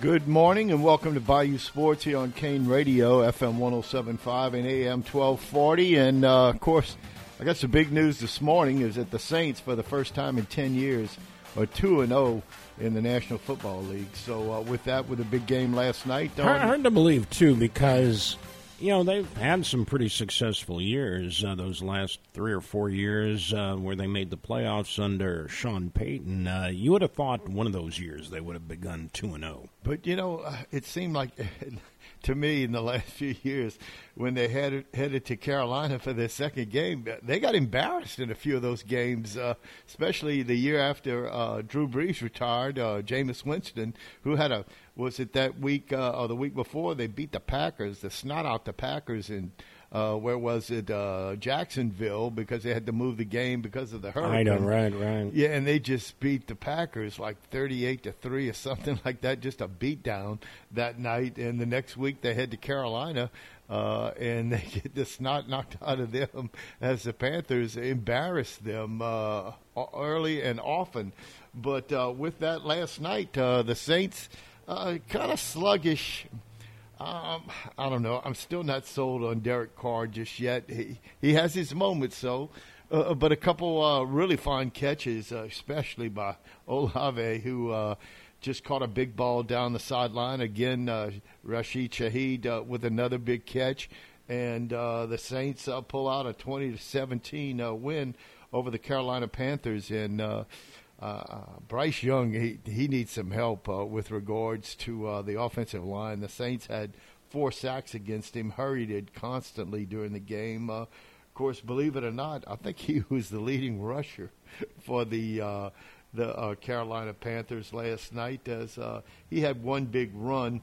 Good morning and welcome to Bayou Sports here on Kane Radio, FM 1075 and AM 1240. And uh, of course, I guess the big news this morning is that the Saints, for the first time in 10 years, are 2 and 0 in the National Football League. So, uh, with that, with a big game last night. Hard, hard to believe, too, because you know, they've had some pretty successful years, uh, those last three or four years uh, where they made the playoffs under Sean Payton. Uh, you would have thought one of those years they would have begun 2 and 0. But, you know, uh, it seemed like to me in the last few years when they headed headed to Carolina for their second game. They got embarrassed in a few of those games, uh, especially the year after uh, Drew Brees retired. Uh, Jameis Winston, who had a was it that week uh, or the week before they beat the Packers, the snot out the Packers in uh, where was it uh, Jacksonville because they had to move the game because of the hurricane. I know, right, right. Yeah, and they just beat the Packers like thirty-eight to three or something like that, just a beatdown that night. And the next week they head to Carolina. Uh, and they get the snot knocked out of them as the Panthers embarrass them uh, early and often. But uh, with that last night, uh, the Saints uh, kind of sluggish um, I don't know. I'm still not sold on Derek Carr just yet. He he has his moments, so. Uh, but a couple uh, really fine catches, uh, especially by Olave, who uh, just caught a big ball down the sideline. Again, uh, Rashid Shaheed uh, with another big catch, and the Saints pull out a 20 to 17 win over the Carolina Panthers. And uh, Bryce Young, he, he needs some help uh, with regards to uh, the offensive line. The Saints had four sacks against him, hurried it constantly during the game. Uh, of course, believe it or not, I think he was the leading rusher for the uh, the uh, Carolina Panthers last night, as he had one big run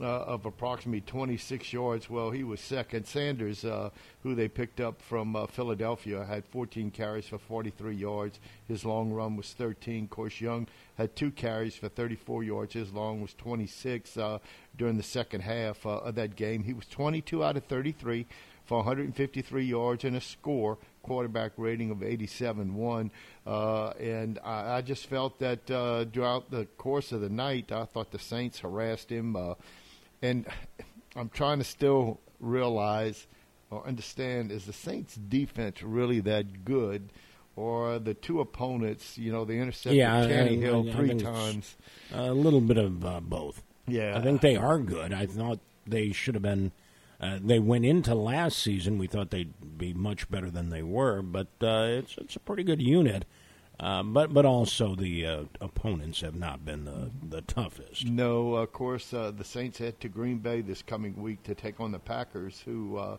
uh, of approximately 26 yards. Well, he was second. Sanders, uh, who they picked up from uh, Philadelphia, had 14 carries for 43 yards. His long run was 13. Of course, Young had two carries for 34 yards. His long was 26 uh, during the second half uh, of that game. He was 22 out of 33 for 153 yards and a score quarterback rating of 87-1. Uh, and I, I, just felt that uh, throughout the course of the night, I thought the Saints harassed him. Uh, and I'm trying to still realize or understand is the Saints defense really that good? Or the two opponents, you know, they intercepted yeah, I, three times. A little bit of uh, both. Yeah, I think they are good. I thought they should have been. Uh, they went into last season. We thought they'd be much better than they were, but uh, it's it's a pretty good unit. Uh, but but also the uh, opponents have not been the the toughest. No, of course uh, the Saints head to Green Bay this coming week to take on the Packers, who uh,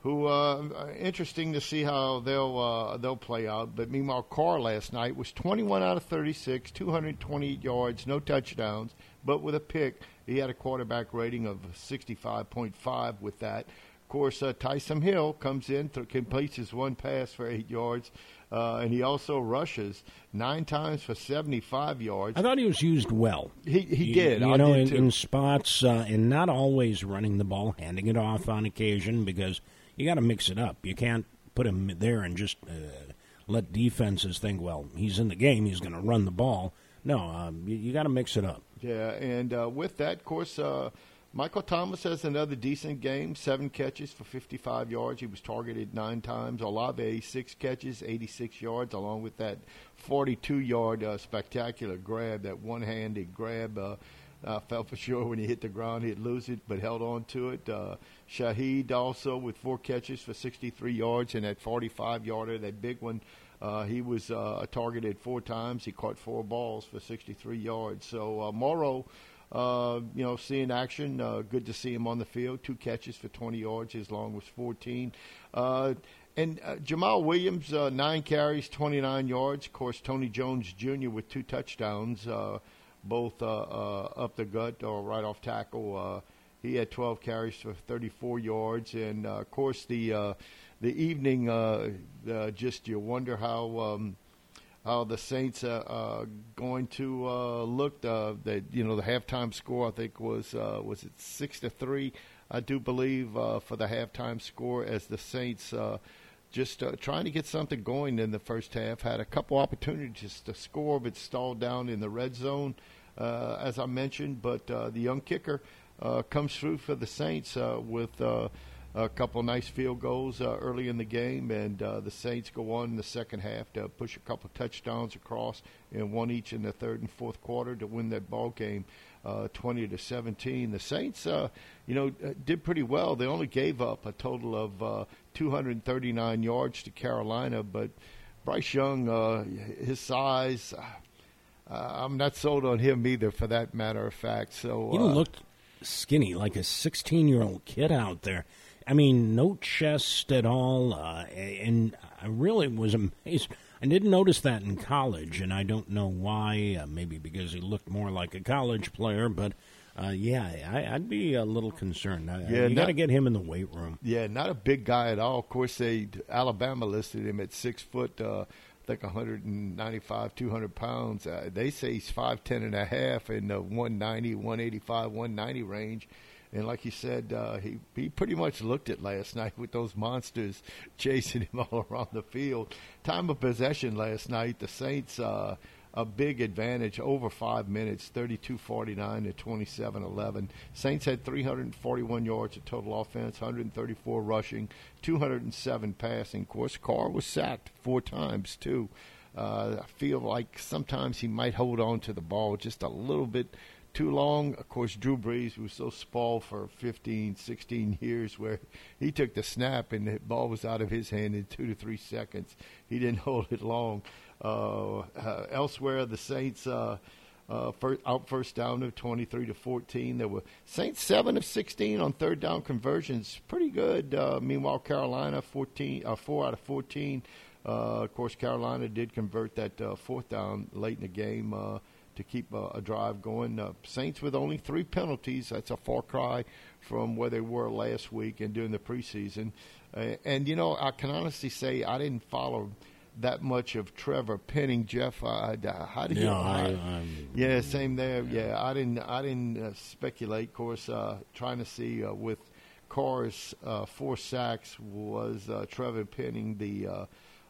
who uh, interesting to see how they'll they'll play out. But meanwhile, Carr last night was 21 out of 36, 228 yards, no touchdowns, but with a pick. He had a quarterback rating of 65.5 with that. Of course, Taysom Hill comes in, th- completes his one pass for eight yards. Uh, and he also rushes nine times for 75 yards. I thought he was used well. He he did. You I know, did in, in, spots uh, and not always running the ball, handing it off on occasion because you got to mix it up. You can't put him there and just uh, let defenses think, well, he's in the game, he's going to run the ball. No, um, you, you got to mix it up. Yeah, and uh, with that, of course uh, Michael Thomas has another decent game, seven catches for 55 yards. He was targeted nine times. Olave, six catches, 86 yards, along with that 42 yard uh, spectacular grab, that one handed grab. Uh, felt for sure when he hit the ground he'd lose it, but held on to it. Uh, Shaheed also with four catches for 63 yards and that 45 yarder, that big one. Uh, he was uh, targeted four times. He caught four balls for 63 yards. So uh, Moreau uh, you know, seeing action. Uh, good to see him on the field. Two catches for 20 yards. His long was 14. Uh, and uh, Jamaal Williams, uh, nine carries, 29 yards. Of course, Tony Jones Jr. with two touchdowns, uh, both uh, uh, up the gut or right off tackle. Uh, he had 12 carries for 34 yards. And, uh, of course, the uh, the evening, uh, uh, just you wonder how. Um, how the Saints are uh, going to uh, look. Uh, that you know the halftime score I think was uh, was it six to three, I do believe uh, for the halftime score as the Saints uh, just uh, trying to get something going in the first half. Had a couple opportunities to score, but stalled down in the red zone. uh, as I mentioned. But uh, the young kicker uh, comes through for the Saints uh, with uh, a couple nice field goals uh, early in the game, and uh, the Saints go on in the second half to push a couple touchdowns across, and one each in the third and fourth quarter to win that ball game. Uh, 20 to 17. The Saints, uh, you know, uh, did pretty well. They only gave up a total of uh, 239 yards to Carolina, but Bryce Young, uh, his size, uh, I'm not sold on him either, for that matter of fact. So He uh, looked skinny, like a 16 year old kid out there. I mean, no chest at all. Uh, and I really was amazed. I didn't notice that in college, and I don't know why. Uh, maybe because he looked more like a college player, but. Uh, yeah, I, I'd be a little concerned. I, Yeah, you got to get him in the weight room. Yeah, not a big guy at all. Of course, they Alabama listed him at six foot, uh, I think 195, 200 pounds. Uh, they say he's five ten and a half in the 190, 185, 190 range. And like you said, uh, he he pretty much looked it last night with those monsters chasing him all around the field. Time of possession last night, the Saints. Uh, a big advantage over five minutes, 32-49 to 27-11. Saints had 341 yards of total offense, 134 rushing, 207 passing. Of course, Carr was sacked four times too. Uh, I feel like sometimes he might hold on to the ball just a little bit too long. Of course, Drew Brees was so spoiled for 15, 16 years where he took the snap and the ball was out of his hand in two to three seconds. He didn't hold it long. Uh, uh, elsewhere, the Saints uh, uh, first, out first down of 23 to 14. There were Saints 7 of 16 on third down conversions. Pretty good. Uh, meanwhile, Carolina 14, uh, 4 out of 14. Uh, of course, Carolina did convert that fourth down late in the game to keep uh, a drive going. Uh, Saints with only three penalties. That's a far cry from where they were last week and during the preseason. Uh, and, you know, I can honestly say I didn't follow that much of Trevor Penning. Jeff, uh, how did you? Yeah, I, I'm, Yeah, same there. Yeah, I didn't. I didn't uh, speculate. Of course, uh, trying to see uh, with Carr's uh, four sacks was uh, Trevor Penning the uh,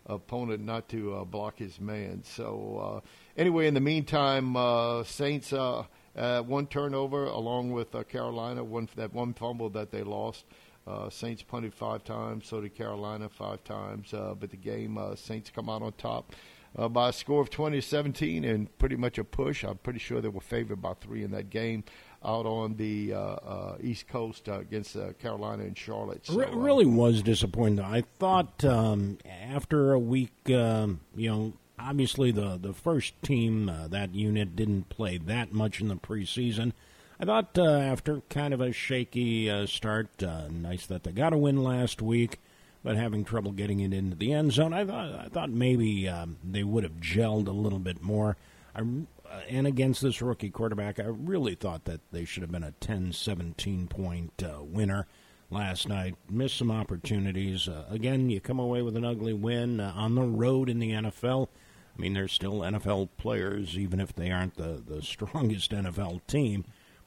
opponent not to uh, block his man. So uh, anyway, in the meantime, uh, Saints uh, uh, one turnover along with uh, Carolina, one that one fumble that they lost. Uh, Saints punted five times, so did Carolina five times. Uh, but the game, uh, Saints come out on top uh, by a score of 20 to 17 and pretty much a push. I'm pretty sure they were favored by three in that game out on the uh, uh, East Coast uh, against uh, Carolina and Charlotte. So, Re- really was disappointing. I thought um, after a week, um, you know, obviously the the first team uh, that unit didn't play that much in the preseason. I thought uh, after kind of a shaky uh, start, uh, nice that they got a win last week, but having trouble getting it into the end zone. I thought I thought maybe um, they would have gelled a little bit more. I, uh, and against this rookie quarterback, I really thought that they should have been a 10 17 point uh, winner last night. Missed some opportunities. Again, you come away with an ugly win on the road in the NFL. I mean, they're still NFL players, even if they aren't the, the strongest NFL team.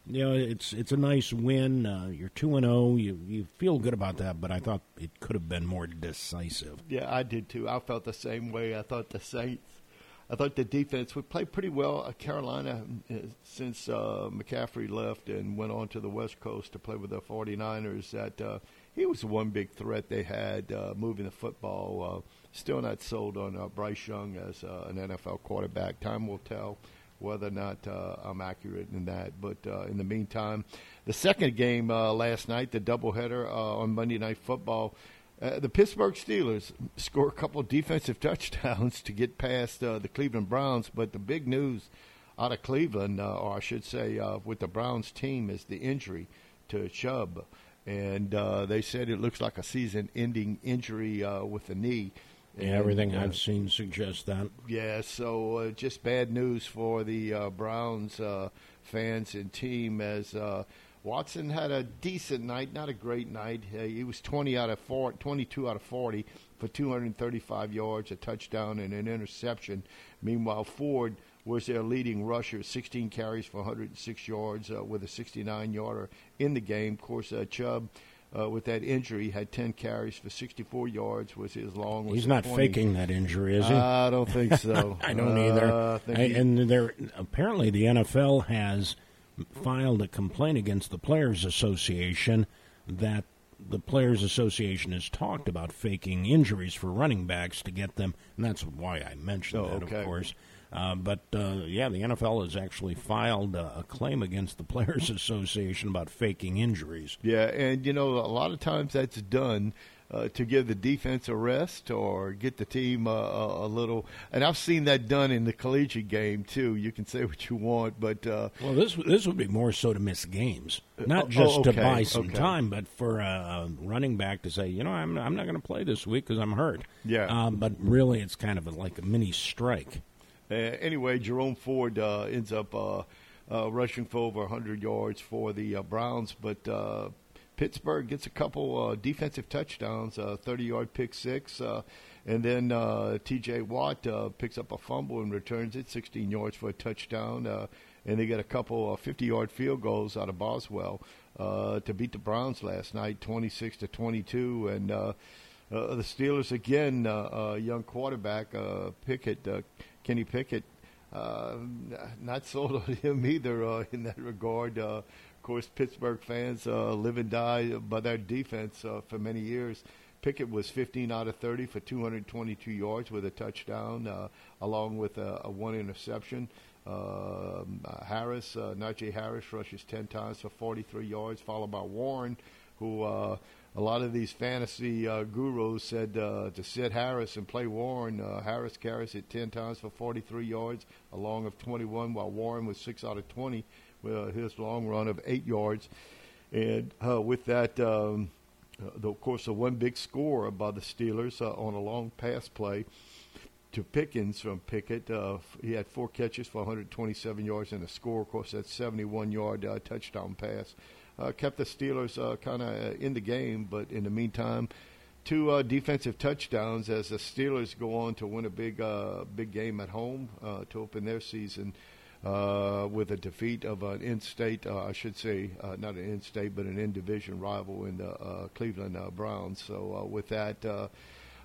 You know, it's it's a nice win. Uh, you're two and zero. You you feel good about that, but I thought it could have been more decisive. Yeah, I did too. I felt the same way. I thought the Saints, I thought the defense would play pretty well. Uh, Carolina, uh, since uh, McCaffrey left and went on to the West Coast to play with the 49ers, that uh, he was the one big threat they had uh, moving the football. Still not sold on uh, Bryce Young as uh, an NFL quarterback. Time will tell whether or not uh, I'm accurate in that. But uh, in the meantime, the second game uh, last night, the doubleheader uh, on Monday Night Football, uh, the Pittsburgh Steelers score a couple defensive touchdowns to get past uh, the Cleveland Browns. But the big news out of Cleveland, uh, or I should say, with the Browns team, is the injury to Chubb. And they said it looks like a season ending injury with the knee. And, everything I've seen suggests that. yeah, so uh, just bad news for the uh, Browns uh, fans and team as Watson had a decent night, not a great night. He was 20 out of 4, 22 out of 40 for 235 yards, a touchdown, and an interception. Meanwhile, Ford was their leading rusher, 16 carries for 106 yards uh, with a 69 yarder in the game. Of course, uh, Chubb uh, with that injury. he Had 10 carries for 64 yards, was his long. He's not 20. faking that injury, is he? I don't think so. I don't Uh, either. I I- he- and there apparently the NFL has filed a complaint against the Players Association that the Players Association has talked about faking injuries for running backs to get them, and that's why I mentioned Oh, that, okay. of course. Uh, but uh, yeah, the NFL has actually filed uh, a claim against the Players Association about faking injuries. Yeah, and you know, a lot of times that's done uh, to give the defense a rest or get the team uh, a, a little. And I've seen that done in the collegiate game too. You can say what you want, but uh, Well, this this would be more so to miss games, not oh, just to buy some okay. time, but for a, a running back to say, you know, I'm I'm not going to play this week because I'm hurt. Yeah. Um, but really, it's kind of a, like a mini strike. Uh, anyway, Jerome Ford uh, ends up uh, rushing for over 100 yards for the Browns, but Pittsburgh gets a couple defensive touchdowns, uh, 30-yard pick six, and then uh, T.J. Watt uh, picks up a fumble and returns it 16 yards for a touchdown, uh, and they get a couple uh, 50-yard field goals out of Boswell to beat the Browns last night, 26 to 22, and. The Steelers again, young quarterback Pickett, Kenny Pickett, uh, not sold on him either uh, in that regard. Uh, of course, Pittsburgh fans uh, live and die by their defense uh, for many years. Pickett was 15 out of 30 for 222 yards with a touchdown, uh, along with a, a one interception. Um, Harris, Najee Harris rushes 10 times for 43 yards, followed by Warren, who a lot of these fantasy uh, gurus said uh, to sit Harris and play Warren. Uh, Harris carries it 10 times for 43 yards, a long of 21, while Warren was 6 out of 20 with his long run of 8 yards. And uh, with that, um, uh, the, of course, the one big score by the Steelers uh, on a long pass play to Pickens from Pickett. Uh, he had four catches for 127 yards and a score. Of course, that 71-yard uh, touchdown pass uh, kept the Steelers uh, kind of in the game. But in the meantime, two uh, defensive touchdowns as the Steelers go on to win a big, uh, big game at home uh, to open their season. Uh, with a defeat of an in-state, uh, I should say, uh, not an in-state, but an in-division rival in the uh, Cleveland uh, Browns. So uh, with that,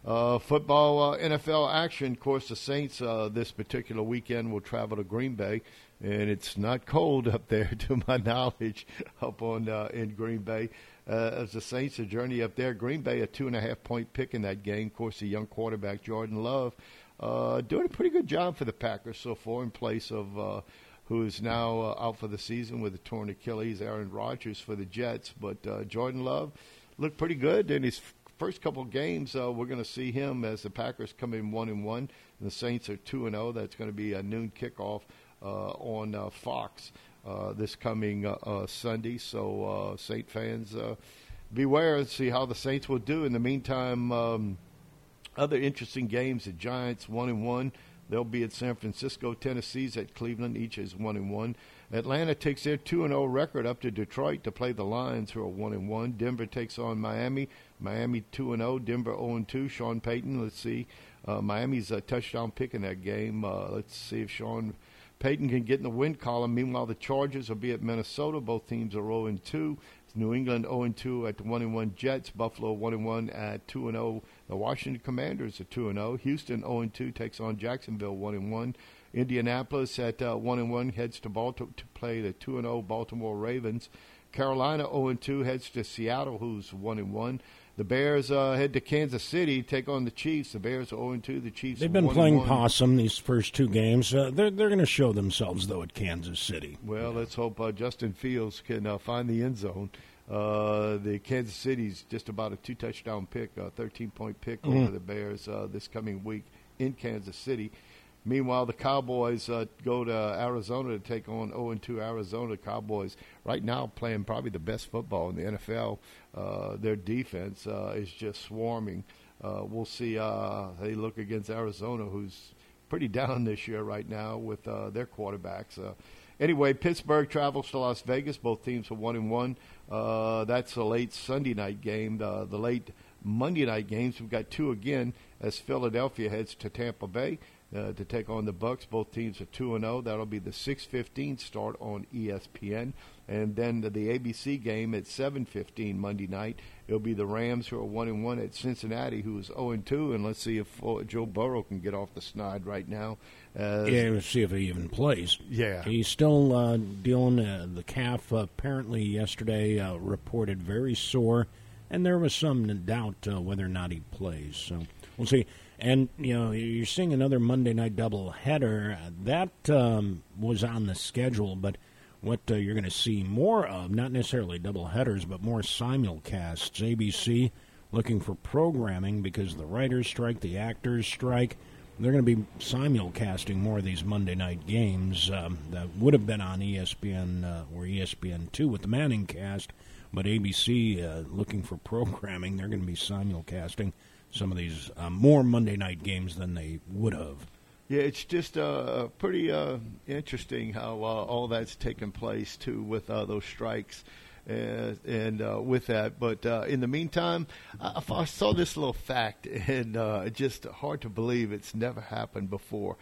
uh, football uh, NFL action. Of course, the Saints uh, this particular weekend will travel to Green Bay, and it's not cold up there, to my knowledge, up on uh, in Green Bay. Uh, as the Saints a journey up there, Green Bay a two and a half point pick in that game. Of course, the young quarterback Jordan Love uh, doing a pretty good job for the Packers so far in place of. Who is now out for the season with a torn Achilles? Aaron Rodgers for the Jets, but Jordan Love looked pretty good in his first couple games. Uh, we're going to see him as the Packers come in one and one, and the Saints are two and zero. That's going to be a noon kickoff uh, on uh, Fox uh, this coming uh, uh, Sunday. So, uh, Saint fans, uh, beware and see how the Saints will do. In the meantime, um, other interesting games: the Giants one and one. They'll be at San Francisco. Tennessee's at Cleveland. Each is one and one. Atlanta takes their two and zero record up to Detroit to play the Lions, who are one and one. Denver takes on Miami. Miami two and zero. Denver zero and two. Sean Payton. Let's see. Uh, Miami's a touchdown pick in that game. Uh, let's see if Sean Payton can get in the win column. Meanwhile, the Chargers will be at Minnesota. Both teams are zero and two. New England 0 and 2 at the 1 and 1 Jets. Buffalo 1 and 1 at 2 and 0. The Washington Commanders are 2 and 0. Houston 0 and 2 takes on Jacksonville 1 and 1. Indianapolis at uh, 1 and 1 heads to Baltimore to play the 2 and 0 Baltimore Ravens. Carolina 0 and 2 heads to Seattle, who's 1 and 1. The Bears uh, head to Kansas City, take on the Chiefs. The Bears are 0 and 2. The Chiefs They've been 1 playing 1. possum these first two games. Uh, they're they're going to show themselves though at Kansas City. Well, let's hope uh, Justin Fields can uh, find the end zone. Uh, the Kansas City's just about a two touchdown pick, a 13 point pick Mm. over the Bears uh, this coming week in Kansas City. Meanwhile, the Cowboys uh, go to Arizona to take on 0 2 Arizona Cowboys. Right now, playing probably the best football in the NFL. Uh, their defense uh, is just swarming. Uh, we'll see uh, they look against Arizona, who's pretty down this year right now with uh, their quarterbacks. Anyway, Pittsburgh travels to Las Vegas. Both teams are one and one. That's a late Sunday night game. The, the late Monday night games, we've got two again as Philadelphia heads to Tampa Bay. Uh, to take on the Bucks. Both teams are two and zero. That'll be the 6:15 start on ESPN, and then the, the ABC game at 7:15 Monday night. It'll be the Rams who are one and one at Cincinnati, who is zero and two, and let's see if uh, Joe Burrow can get off the snide right now. As, yeah, we'll see if he even plays. Yeah, he's still uh, dealing uh, the calf. apparently, yesterday uh, reported very sore, and there was some doubt uh, whether or not he plays. So we'll see. And you know, you're seeing another Monday night double header that um, was on the schedule, but what uh, you're going to see more of, not necessarily double headers, but more simulcasts. ABC looking for programming because the writers strike, the actors strike. They're going to be simulcasting more of these Monday night games um, that would have been on ESPN uh, or ESPN2 with the Manning cast, but ABC uh, looking for programming. They're going to be simulcasting some of these uh, more Monday night games than they would have. Yeah, it's just uh, pretty uh, interesting how uh, all that's taken place too with uh, those strikes. And, and uh, with that, but uh, in the meantime, I, I, saw this little fact, and just hard to believe it's never happened before.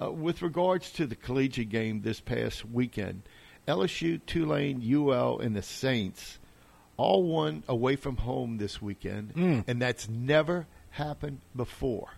with regards to the collegiate game this past weekend, LSU, Tulane, UL, and the Saints all won away from home this weekend, mm. and that's never happened before.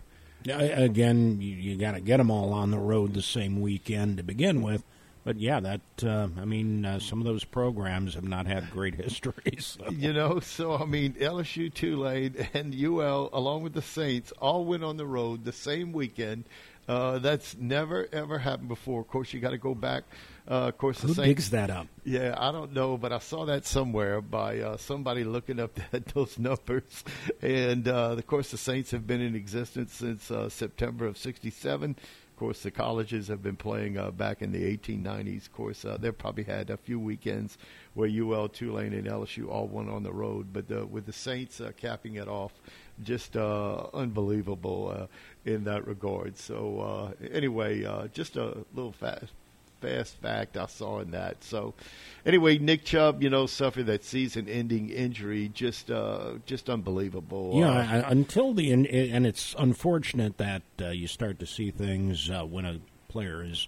Again, you, you got to get them all on the road the same weekend to begin with. But yeah, that uh, I mean, uh, some of those programs have not had great histories. So. You know, so I mean, LSU, Tulane, and UL, along with the Saints, all went on the road the same weekend. Uh, that's never ever happened before. Of course, you got to go back uh, of course, who Saints, digs that up? Yeah, I don't know, but I saw that somewhere by uh, somebody looking up that, those numbers. And uh, of course, the Saints have been in existence since uh, September of '67. Of course, the colleges have been playing uh, back in the 1890s. Of course, uh, they've probably had a few weekends where UL, Tulane, and LSU all went on the road. But with the Saints uh, capping it off, just uh, unbelievable uh, in that regard. So uh, anyway, uh, just a little fast fast fact I saw in that. So, anyway, Nick Chubb, you know, suffered that season-ending injury, just uh, just unbelievable. Yeah, uh, until the and it's unfortunate that uh, you start to see things uh, when a player is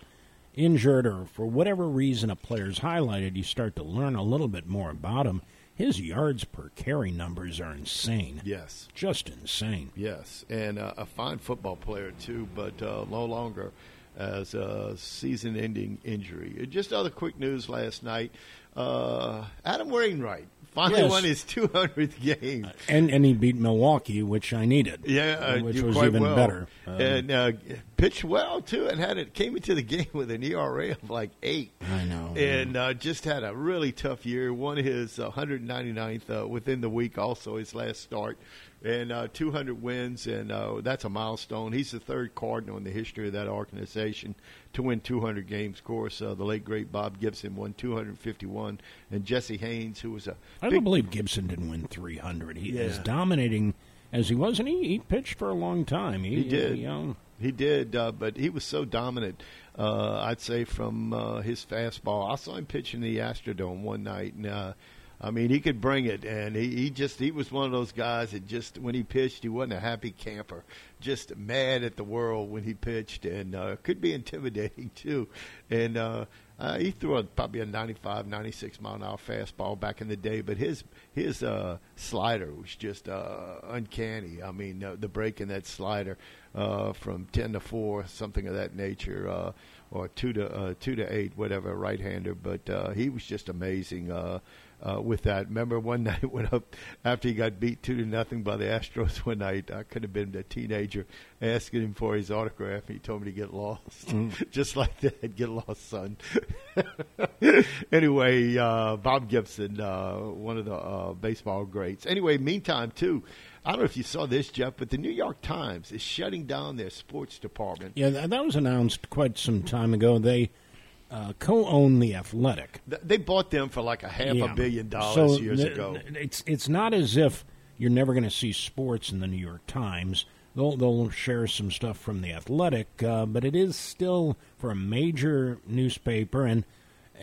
injured or for whatever reason a player is highlighted. You start to learn a little bit more about him. His yards per carry numbers are insane. Yes, just insane. Yes, and uh, a fine football player too, but uh, no longer as a season-ending injury. Just other quick news last night: uh, Adam Wainwright finally yes. won his 200th game, and and he beat Milwaukee, which I needed. Yeah, uh, which was even well. better, um, and uh, pitched well too, and had it came into the game with an ERA of like eight. I know, and uh, just had a really tough year. Won his 199th uh, within the week, also his last start and uh, 200 wins, and uh, that's a milestone. He's the third Cardinal in the history of that organization to win 200 games. Of course, uh, the late great Bob Gibson won 251, and Jesse Haines, who was a I don't believe Gibson didn't win 300. He yeah. is dominating as he was, and he, he pitched for a long time. He, he did. He, um, he did, uh, but he was so dominant. Uh, I'd say from uh, his fastball. I saw him pitch in the Astrodome one night, and uh, I mean, he could bring it, and he, he just he was one of those guys that just when he pitched, he wasn't a happy camper, just mad at the world when he pitched, and uh, could be intimidating too. And uh, uh, he threw a, probably a 95, 96 mile an hour fastball back in the day, but his his uh, slider was just uh, uncanny. I mean, uh, the break in that slider uh, from ten to four, something of that nature. Uh, or two to uh, two to eight, whatever, right hander. But uh, he was just amazing. Uh, uh, with that. Remember one night went up after he got beat two to nothing by the Astros one night. I could have been a teenager asking him for his autograph. And he told me to get lost, mm. just like that. Get lost, son. anyway, uh, Bob Gibson, uh, one of the uh, baseball greats. Anyway, meantime, too. I don't know if you saw this, Jeff, but the New York Times is shutting down their sports department. Yeah, that was announced quite some time ago. They uh, co-own the Athletic. They bought them for like a half yeah. a billion dollars so years the, ago. It's it's not as if you're never going to see sports in the New York Times. They'll they'll share some stuff from the Athletic, uh, but it is still for a major newspaper and.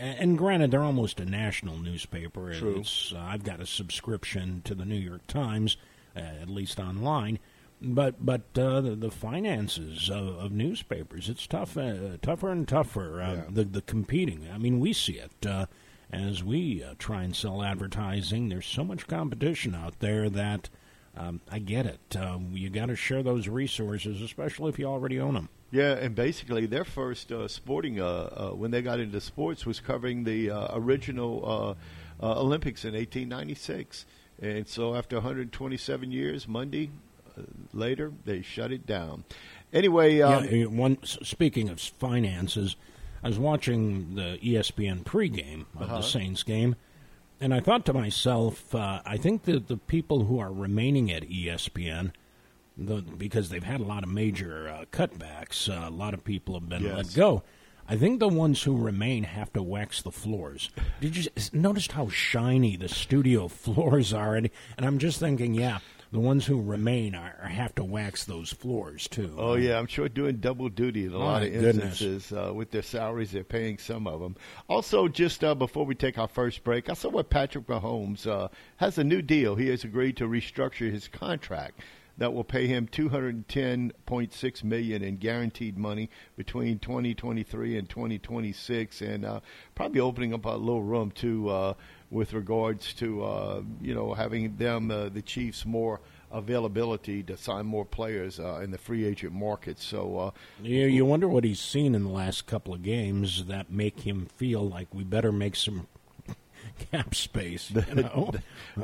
And granted, they're almost a national newspaper. True. It's, uh, I've got a subscription to the New York Times, uh, at least online. But but uh, the, the, finances of, of, newspapers it's tough uh, tougher and tougher uh, yeah. the the competing. I mean we see it uh, as we uh, try and sell advertising. There's so much competition out there that um, I get it. Um, you got to share those resources especially if you already own them yeah and basically their first uh, sporting when they got into sports was covering the original Olympics in 1896 and so after 127 years Monday later, they shut it down. Anyway, um, yeah, one. Speaking of finances, I was watching the ESPN pregame of uh-huh. the Saints game, and I thought to myself, uh, I think that the people who are remaining at ESPN, the, because they've had a lot of major uh, cutbacks, uh, a lot of people have been yes. let go. I think the ones who remain have to wax the floors. Did you notice how shiny the studio floors are? And, and I'm just thinking, yeah, the ones who remain are, have to wax those floors too. Oh yeah, I'm sure doing double duty in a oh, lot of instances uh, with their salaries. They're paying some of them. Also, just uh, before we take our first break, I saw what Patrick Mahomes uh, has a new deal. He has agreed to restructure his contract that will pay him 210.6 million in guaranteed money between 2023 and 2026, and uh, probably opening up a little room to uh, with regards to uh, you know having them uh, the Chiefs more availability to sign more players uh, in the free agent market. So uh, you, you wonder what he's seen in the last couple of games that make him feel like we better make some cap space. You know?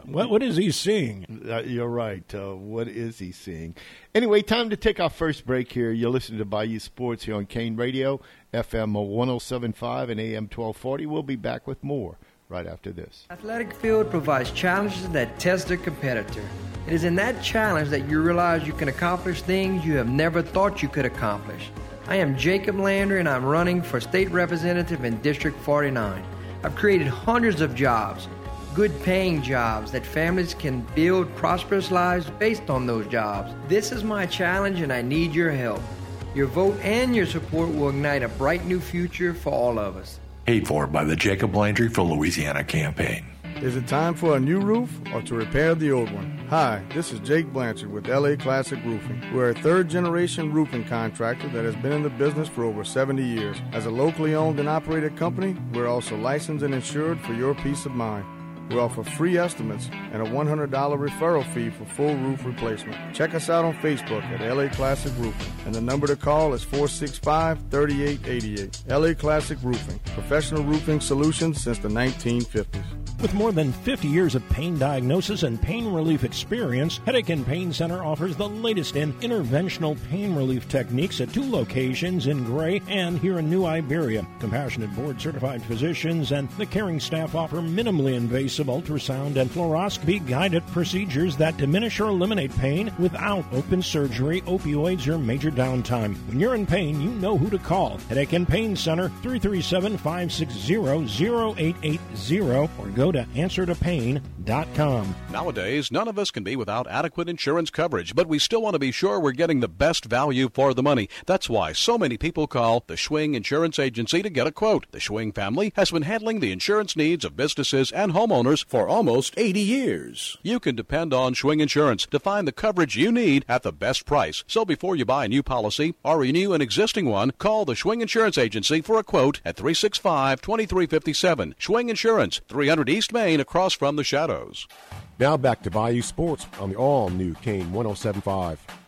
what what is he seeing? Uh, you're right. Uh, what is he seeing? Anyway, time to take our first break here. You're listening to Bayou Sports here on Kane Radio, FM 107.5 and AM 1240. We'll be back with more right after this. Athletic Field provides challenges that test the competitor. It is in that challenge that you realize you can accomplish things you have never thought you could accomplish. I am Jacob Landry and I'm running for state representative in District 49. I've created hundreds of jobs, good paying jobs that families can build prosperous lives based on those jobs. This is my challenge and I need your help. Your vote and your support will ignite a bright new future for all of us. Paid for by the Jacob Landry for Louisiana campaign. Is it time for a new roof or to repair the old one? Hi, this is Jake Blanchard with LA Classic Roofing. We're a third generation roofing contractor that has been in the business for over 70 years. As a locally owned and operated company, we're also licensed and insured for your peace of mind. We offer free estimates and a $100 referral fee for full roof replacement. Check us out on Facebook at LA Classic Roofing, and the number to call is 465 3888. LA Classic Roofing, professional roofing solutions since the 1950s. With more than 50 years of pain diagnosis and pain relief experience, Headache and Pain Center offers the latest in interventional pain relief techniques at two locations in Gray and here in New Iberia. Compassionate board certified physicians and the caring staff offer minimally invasive ultrasound and fluoroscopy guided procedures that diminish or eliminate pain without open surgery, opioids, or major downtime. When you're in pain, you know who to call. Headache and Pain Center, 337 560 0880 or go to answertopain.com. Nowadays, none of us can be without adequate insurance coverage, but we still want to be sure we're getting the best value for the money. That's why so many people call the Schwing Insurance Agency to get a quote. The Schwing family has been handling the insurance needs of businesses and homeowners for almost 80 years. You can depend on Schwing Insurance to find the coverage you need at the best price. So before you buy a new policy or renew an existing one, call the Schwing Insurance Agency for a quote at 365 2357. Schwing Insurance, 300 East Main across from the Shadows. Now back to Bayou Sports on the all new Kane 1075.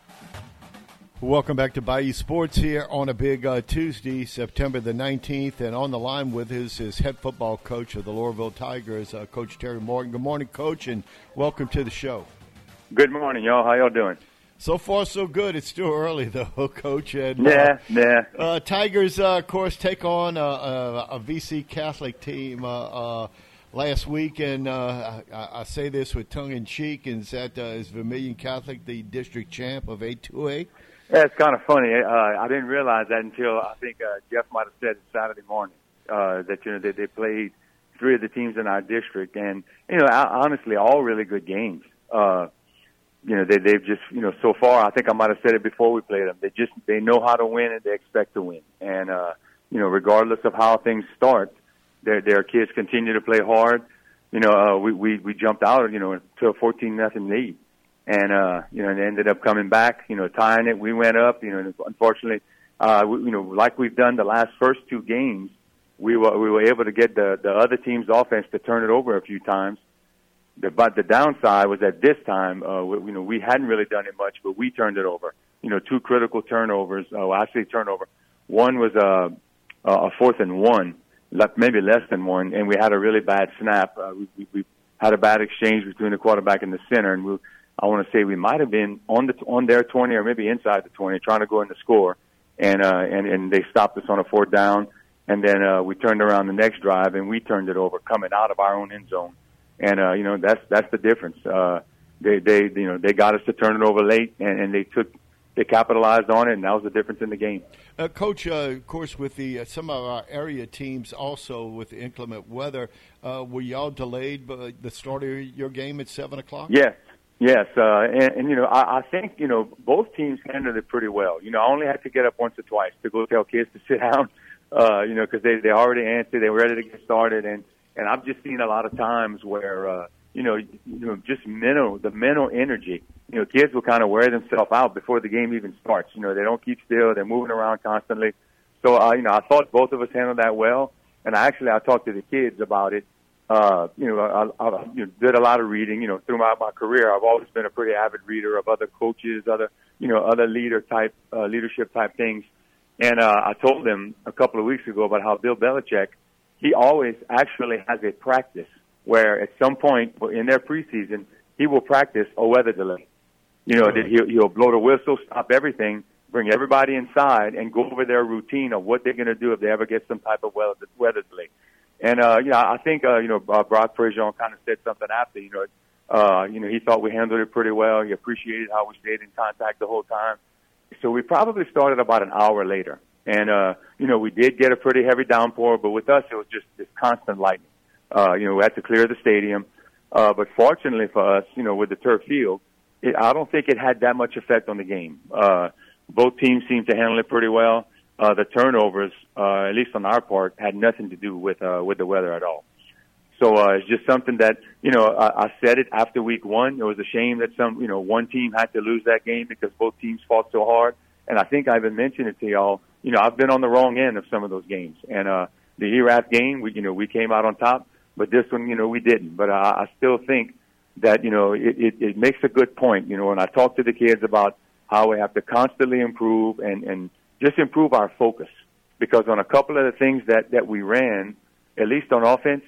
Welcome back to Bayou Sports here on a big uh, Tuesday, September the 19th. And on the line with us is head football coach of the Loreauville Tigers, uh, Coach Terry Martin. Good morning, Coach, and welcome to the show. Good morning, y'all. How y'all doing? So far, so good. It's still early, though, Coach. And, yeah, uh, yeah. Uh, Tigers, uh, of course, take on a, a, a VC Catholic team uh, last week, and uh, I, I, say this with tongue in cheek, and that uh, is Vermilion Catholic the district champ of A2A? Yeah, it's kind of funny. Uh, I didn't realize that until I think uh, Jeff might have said it Saturday morning uh, that you know that they played three of the teams in our district, and you know, honestly, all really good games. Uh, you know, they they've just you know so far. I think I might have said it before we played them. They just they know how to win and they expect to win, and uh, you know, regardless of how things start, their their kids continue to play hard. You know, uh, we we we jumped out, you know, to a 14 nothing lead, and uh, you know, and ended up coming back, you know, tying it. We went up, you know, and unfortunately, uh, we, you know, like we've done the last first two games, we were we were able to get the the other team's offense to turn it over a few times. The, but the downside was that this time, uh, we, you know, we hadn't really done it much, but we turned it over. You know, two critical turnovers. Uh, well, actually, turnover. One was a a fourth and one, maybe less than one, and we had a really bad snap. Uh, we, we, we had a bad exchange between the quarterback and the center, and we, I want to say we might have been on the on their twenty or maybe inside the twenty, trying to go in the score, and uh, and and they stopped us on a fourth down, and then uh, we turned around the next drive and we turned it over, coming out of our own end zone, and uh, you know that's that's the difference. Uh, they they you know they got us to turn it over late, and, and they took they capitalized on it, and that was the difference in the game. Uh, Coach, uh, of course, with the uh, some of our area teams also with the inclement weather, uh, were y'all delayed by the start of your game at seven o'clock? Yes, yes, uh, and, and you know I, I think you know both teams handled it pretty well. You know, I only had to get up once or twice to go tell kids to sit down. Uh, you know, because they they already answered, they were ready to get started, and and I've just seen a lot of times where. You know, you know, just mental, the mental energy. You know, kids will kind of wear themselves out before the game even starts. You know, they don't keep still; they're moving around constantly. So, uh, you know, I thought both of us handled that well. And I actually, I talked to the kids about it. Uh, you know, I, I you know, did a lot of reading. You know, throughout my career, I've always been a pretty avid reader of other coaches, other, you know, other leader type, uh, leadership type things. And uh, I told them a couple of weeks ago about how Bill Belichick, he always actually has a practice where at some point in their preseason, he will practice a weather delay. You know, that he'll, he'll blow the whistle, stop everything, bring everybody inside, and go over their routine of what they're going to do if they ever get some type of weather, weather delay. And, uh, you know, I think, uh, you know, uh, Brock Frazier kind of said something after, you know, uh, you know, he thought we handled it pretty well. He appreciated how we stayed in contact the whole time. So we probably started about an hour later. And, uh, you know, we did get a pretty heavy downpour, but with us, it was just this constant lightning. Uh, you know, we had to clear the stadium. Uh, but fortunately for us, you know, with the turf field, it, I don't think it had that much effect on the game. Uh, both teams seemed to handle it pretty well. Uh, the turnovers, uh, at least on our part, had nothing to do with uh, with the weather at all. So uh, it's just something that you know I, I said it after week one. It was a shame that some you know one team had to lose that game because both teams fought so hard. And I think I even mentioned it to y'all. You know, I've been on the wrong end of some of those games. And uh, the Erath game, we you know we came out on top but this one, you know, we didn't. But I, I still think that, you know, it, it, it makes a good point. You know, when I talk to the kids about how we have to constantly improve and, and just improve our focus. Because on a couple of the things that, that we ran, at least on offense,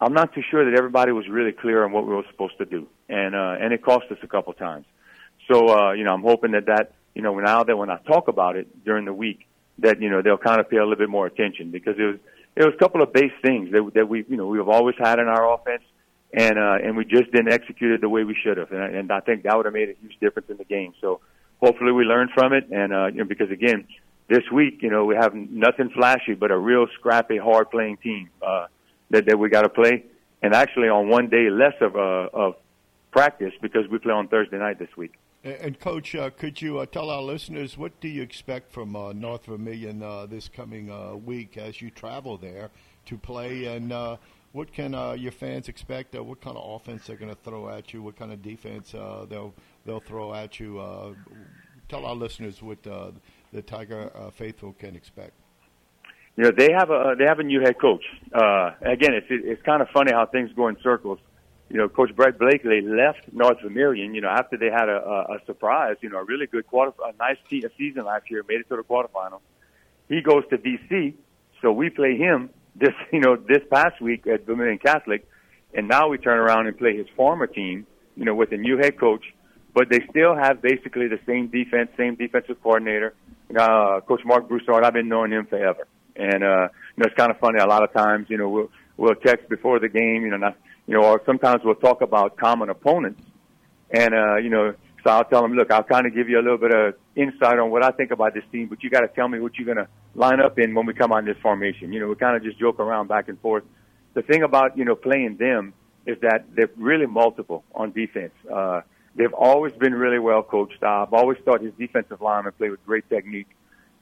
I'm not too sure that everybody was really clear on what we were supposed to do. And, uh, and it cost us a couple times. So, uh, you know, I'm hoping that that, you know, now that when I talk about it during the week, that, you know, they'll kind of pay a little bit more attention because it was, there was a couple of base things that, that we, you know, we've always had in our offense, and uh, and we just didn't execute it the way we should have, and, and I think that would have made a huge difference in the game. So hopefully we learn from it, and uh, you know, because again, this week, you know, we have nothing flashy, but a real scrappy, hard playing team uh, that that we got to play, and actually on one day less of uh, of practice because we play on Thursday night this week. And, Coach, uh, could you uh, tell our listeners what do you expect from uh, North Vermilion uh, this coming uh, week as you travel there to play, and uh, what can your fans expect? what kind of offense they're going to throw at you? What kind of defense they'll they'll throw at you? tell our listeners what the Tiger faithful can expect. You know they have a they have a new head coach. again, it's it's kind of funny how things go in circles you know, Coach Brett Blakely left North Vermilion, you know, after they had a, a, a surprise, you know, a really good quarter, a nice te- a season last year, made it to the quarterfinals. He goes to VC, so we play him this, you know, this past week at Vermilion Catholic, and now we turn around and play his former team, you know, with a new head coach, but they still have basically the same defense, same defensive coordinator. Uh, coach Mark Broussard, I've been knowing him forever. And, uh, you know, it's kind of funny. A lot of times, you know, we'll, we'll text before the game, you know, not, you know, or sometimes we'll talk about common opponents. And, uh, you know, so I'll tell them, look, I'll kind of give you a little bit of insight on what I think about this team, but you got to tell me what you're going to line up in when we come on this formation. You know, we kind of just joke around back and forth. The thing about, you know, playing them is that they're really multiple on defense. Uh, they've always been really well coached. I've always thought his defensive linemen play with great technique.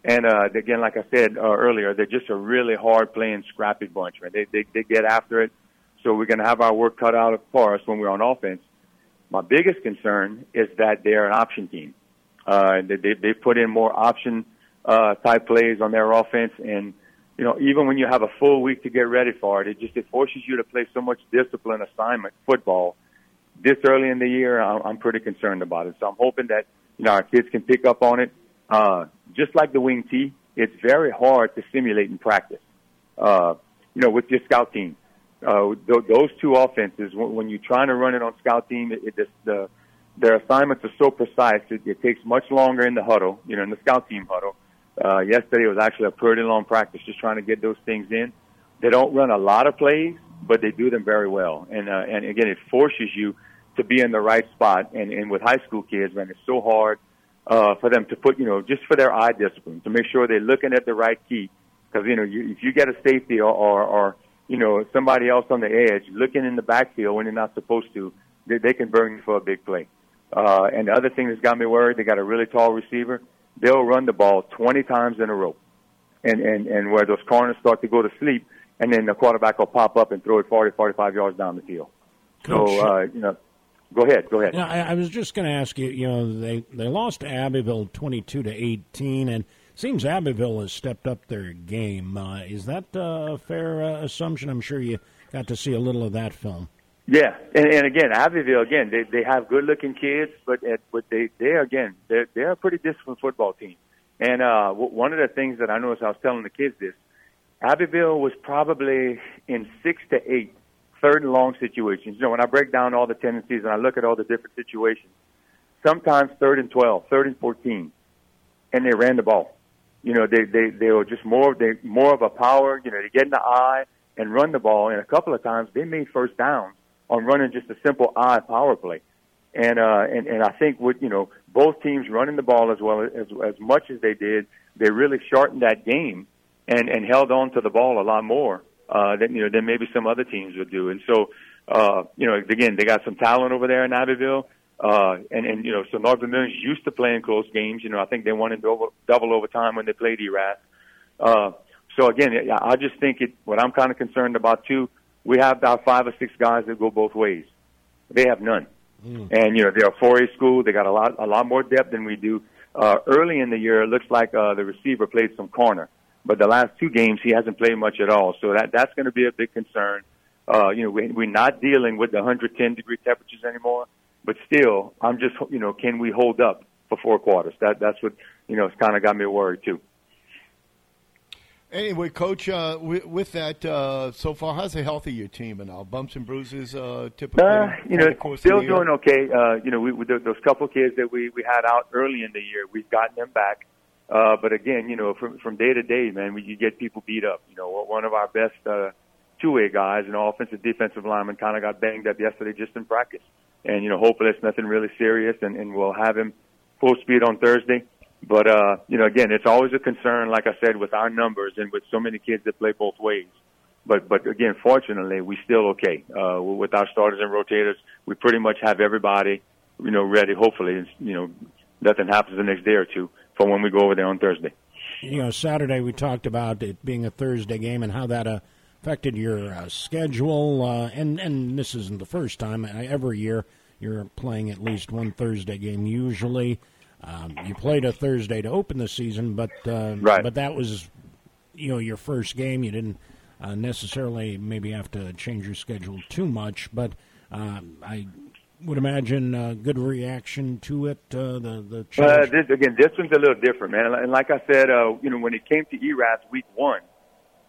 And, uh, again, like I said uh, earlier, they're just a really hard playing, scrappy bunch, man. They, they, they get after it. So we're going to have our work cut out for us when we're on offense. My biggest concern is that they're an option team. Uh, they, they put in more option uh, type plays on their offense, and you know, even when you have a full week to get ready for it, it just it forces you to play so much discipline assignment football. This early in the year, I'm, pretty concerned about it. So I'm hoping that you know our kids can pick up on it. Uh, just like the wing tee, it's very hard to simulate in practice. Uh, you know, with your scout team, uh, th- those two offenses, when, when you're trying to run it on scout team, it, it just, the their assignments are so precise. It, it takes much longer in the huddle, you know, in the scout team huddle. Uh, yesterday was actually a pretty long practice, just trying to get those things in. They don't run a lot of plays, but they do them very well. And uh, and again, it forces you to be in the right spot. And and with high school kids, man, it's so hard uh, for them to put, you know, just for their eye discipline to make sure they're looking at the right key. Because you know, you, if you get a safety or, or or you know somebody else on the edge looking in the backfield when they're not supposed to, they, they can burn you for a big play. Uh, and the other thing that's got me worried, they got a really tall receiver. They'll run the ball 20 times in a row. And, and, and where those corners start to go to sleep, and then the quarterback will pop up and throw it 40, 45 yards down the field. Coach, so, uh, you know, go ahead, go ahead. Yeah, I, I was just going to ask you, you know, they, they lost to Abbeville 22 to 18, and seems Abbeville has stepped up their game. Uh, is that uh, a fair uh, assumption? I'm sure you got to see a little of that film. Yeah, and, and again, Abbeville again, they they have good looking kids, but at, but they they again they're they're a pretty disciplined football team. And uh, one of the things that I noticed, I was telling the kids this, Abbeville was probably in six to eight third and long situations. You know, when I break down all the tendencies and I look at all the different situations, sometimes third and twelve, third and fourteen, and they ran the ball. You know, they they they were just more they more of a power. You know, they get in the eye and run the ball, and a couple of times they made first downs on running just a simple eye power play. And, uh, and, and I think with, you know, both teams running the ball as well as, as much as they did, they really shortened that game and, and held on to the ball a lot more, uh, than, you know, than maybe some other teams would do. And so, uh, you know, again, they got some talent over there in Abbeville. Uh, and, and, you know, so North Vermilion's used to playing close games. You know, I think they won in double, double overtime when they played Erath. Uh, so again, I just think it, what I'm kind of concerned about too, we have about five or six guys that go both ways. They have none. Mm. And, you know, they're a 4A school. They got a lot, a lot more depth than we do. Uh, early in the year, it looks like, uh, the receiver played some corner, but the last two games, he hasn't played much at all. So that, that's going to be a big concern. Uh, you know, we, we're not dealing with the 110 degree temperatures anymore, but still, I'm just, you know, can we hold up for four quarters? That, that's what, you know, it's kind of got me worried too. Anyway, Coach, uh, with, with, that, uh, so far, how's the health of your team and all? Bumps and bruises, uh, typically? Uh, you know, still doing okay. Uh, you know, we, we, those couple kids that we, we had out early in the year, we've gotten them back. Uh, but again, you know, from, from day to day, man, we, you get people beat up. You know, one of our best uh, two-way guys, you know, offensive, defensive lineman, kind of got banged up yesterday just in practice. And, you know, hopefully it's nothing really serious, and, and we'll have him full speed on Thursday. But uh, you know, again, it's always a concern, like I said, with our numbers and with so many kids that play both ways. But but again, fortunately, we still okay uh, with our starters and rotators. We pretty much have everybody, you know, ready. Hopefully, and, you know, nothing happens the next day or two for when we go over there on Thursday. You know, Saturday we talked about it being a Thursday game and how that uh, affected your uh, schedule. Uh, and and this isn't the first time. Every year you're playing at least one Thursday game usually. Um, you played a Thursday to open the season, but uh, right. but that was you know your first game. You didn't uh, necessarily maybe have to change your schedule too much, but uh, I would imagine a good reaction to it. Uh, the the uh, this, again, this one's a little different, man. And like I said, uh, you know, when it came to Erath week one,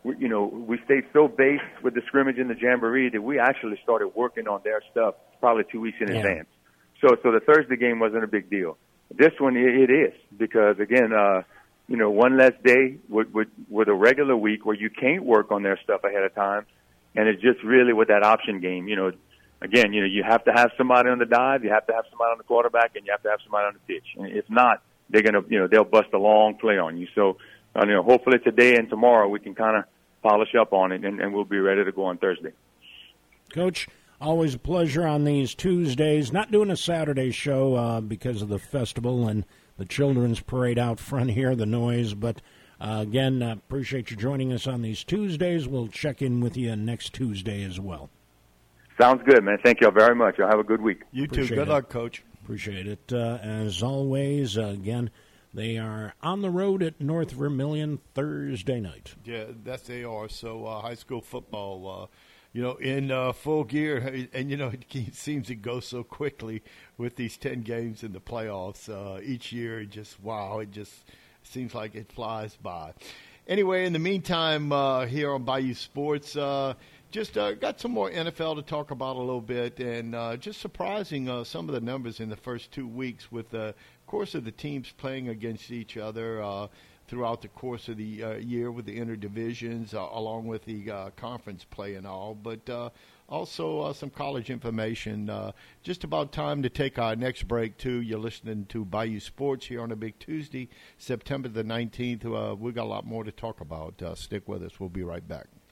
we, you know, we stayed so based with the scrimmage and the jamboree that we actually started working on their stuff probably two weeks in yeah. advance. So so the Thursday game wasn't a big deal. This one, it is because again, uh, you know, one less day with, with with a regular week where you can't work on their stuff ahead of time, and it's just really with that option game. You know, again, you know, you have to have somebody on the dive, you have to have somebody on the quarterback, and you have to have somebody on the pitch. And if not, they're gonna, you know, they'll bust a long play on you. So, uh, you know, hopefully today and tomorrow we can kind of polish up on it, and, and we'll be ready to go on Thursday. Coach, Always a pleasure on these Tuesdays. Not doing a Saturday show uh, because of the festival and the children's parade out front here, the noise. But uh, again, uh, appreciate you joining us on these Tuesdays. We'll check in with you next Tuesday as well. Sounds good, man. Thank you all very much. Y'all have a good week. You Appreciate too. Good it. luck, Coach. Appreciate it. Uh, as always, uh, again, they are on the road at North Vermilion Thursday night. Yeah, that's they are. So uh, high school football, uh, you know, in uh, full gear, and you know it seems to go so quickly with these ten games in the playoffs uh, each year. Just wow, it just seems like it flies by. Anyway, in the meantime, uh, here on Bayou Sports. Uh, just uh, got some more NFL to talk about a little bit, and uh, just surprising uh, some of the numbers in the first two weeks with course of the teams playing against each other uh, throughout the course of the uh, year with the interdivisions, uh, along with the uh, conference play and all. But uh, also uh, some college information. Uh, just about time to take our next break too. You're listening to Bayou Sports here on a big Tuesday, September the 19th. Uh, we got a lot more to talk about. Uh, stick with us. We'll be right back.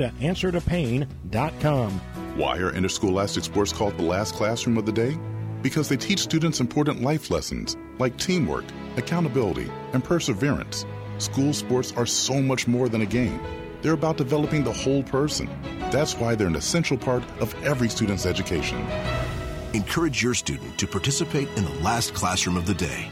to answertopain.com. Why are interscholastic sports called the last classroom of the day? Because they teach students important life lessons like teamwork, accountability, and perseverance. School sports are so much more than a game. They're about developing the whole person. That's why they're an essential part of every student's education. Encourage your student to participate in the last classroom of the day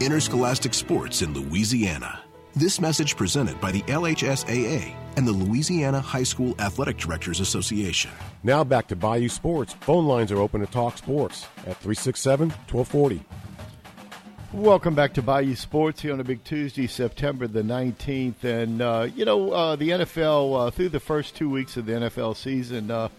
interscholastic sports in Louisiana. This message presented by the LHSAA and the Louisiana High School Athletic Directors Association. Now back to Bayou Sports. Phone lines are open to talk sports at 367 1240. Welcome back to Bayou Sports here on a big Tuesday, September the 19th. And, uh, you know, uh, the NFL, uh, through the first two weeks of the NFL season, uh,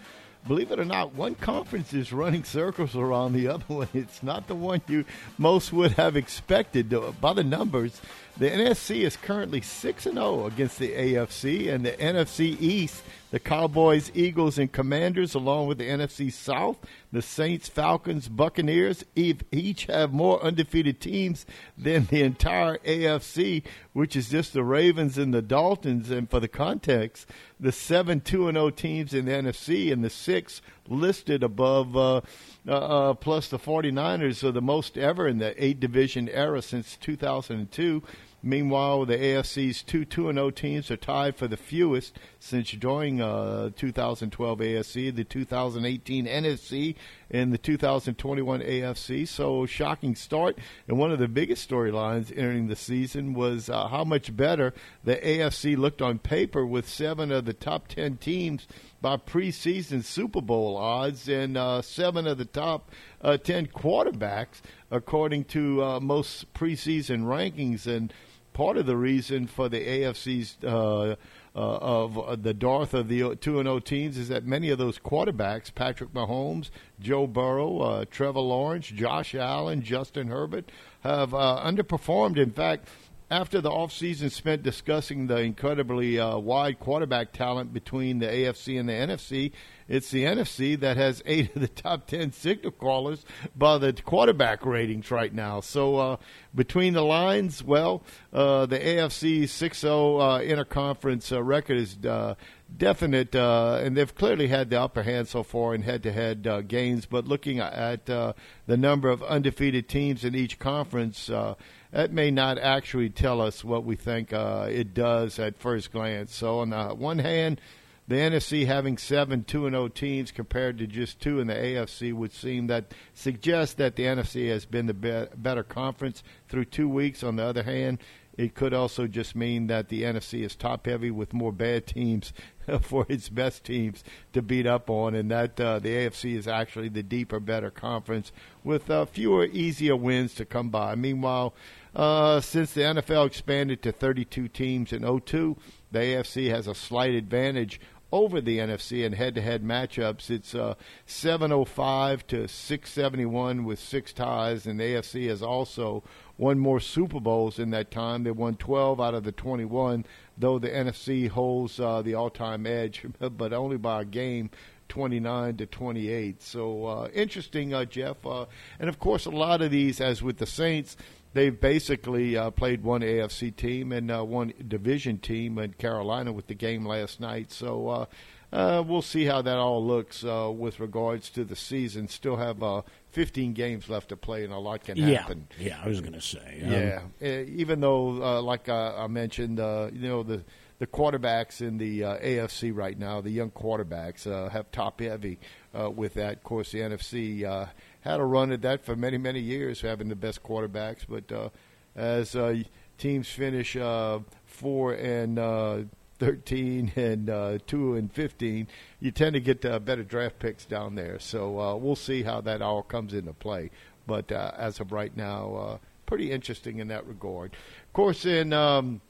believe it or not, one conference is running circles around the other one. It's not the one you most would have expected by the numbers. The NFC is currently 6 and 0 against the AFC, and the NFC East, the Cowboys, Eagles, and Commanders, along with the NFC South, the Saints, Falcons, Buccaneers, each have more undefeated teams than the entire AFC, which is just the Ravens and the Dolphins. And for the context, the seven 2 and 0 teams in the NFC and the six listed above uh, uh, uh, plus the 49ers are the most ever in the eight division era since 2002. Meanwhile, the AFC's two 2 0 teams are tied for the fewest since joining uh, 2012 AFC, the 2018 NFC, and the 2021 AFC. So, shocking start. And one of the biggest storylines entering the season was uh, how much better the AFC looked on paper with seven of the top 10 teams by preseason Super Bowl odds and uh, seven of the top uh, 10 quarterbacks, according to uh, most preseason rankings. And part of the reason for the AFC's uh, uh, of uh, the Darth of the two and O teams is that many of those quarterbacks, Patrick Mahomes, Joe Burrow, uh, Trevor Lawrence, Josh Allen, Justin Herbert, have uh, underperformed. In fact, after the offseason spent discussing the incredibly uh, wide quarterback talent between the AFC and the NFC, it's the NFC that has eight of the top ten signal callers by the quarterback ratings right now. So uh, between the lines, well, uh, the AFC 6-0 uh, interconference uh, record is uh, definite, uh, and they've clearly had the upper hand so far in head-to-head uh, games. But looking at uh, the number of undefeated teams in each conference, uh, that may not actually tell us what we think it does at first glance. So on the one hand, the NFC having seven two and zero teams compared to just two in the AFC would seem that suggests that the NFC has been the be- better conference through two weeks. On the other hand, it could also just mean that the NFC is top heavy with more bad teams for its best teams to beat up on, and that uh, the AFC is actually the deeper, better conference with uh, fewer, easier wins to come by. Meanwhile, uh, since the NFL expanded to 32 teams in 02, the AFC has a slight advantage over the NFC in head-to-head matchups. It's uh, 705 to 671 with six ties, and the AFC has also won more Super Bowls in that time. They won 12 out of the 21, though the NFC holds uh, the all-time edge, but only by a game. 29 to 28. So uh, interesting, uh, Jeff. Uh, and of course, a lot of these, as with the Saints, they've basically uh, played one AFC team and uh, one division team in Carolina with the game last night. So uh, uh, we'll see how that all looks uh, with regards to the season. Still have uh, 15 games left to play, and a lot can happen. yeah, I was going to say. um, Yeah, Uh, even though, uh, like I mentioned, uh, you know the the quarterbacks in the uh, AFC right now, the young quarterbacks uh, have top heavy uh, with that. Of course, the NFC uh, had a run at that for many many years, having the best quarterbacks. But uh, as uh, teams finish uh, four and uh, 13 and uh, 2 and 15, you tend to get uh, better draft picks down there. So uh, we'll see how that all comes into play. But as of right now, pretty interesting in that regard. Of course, in um,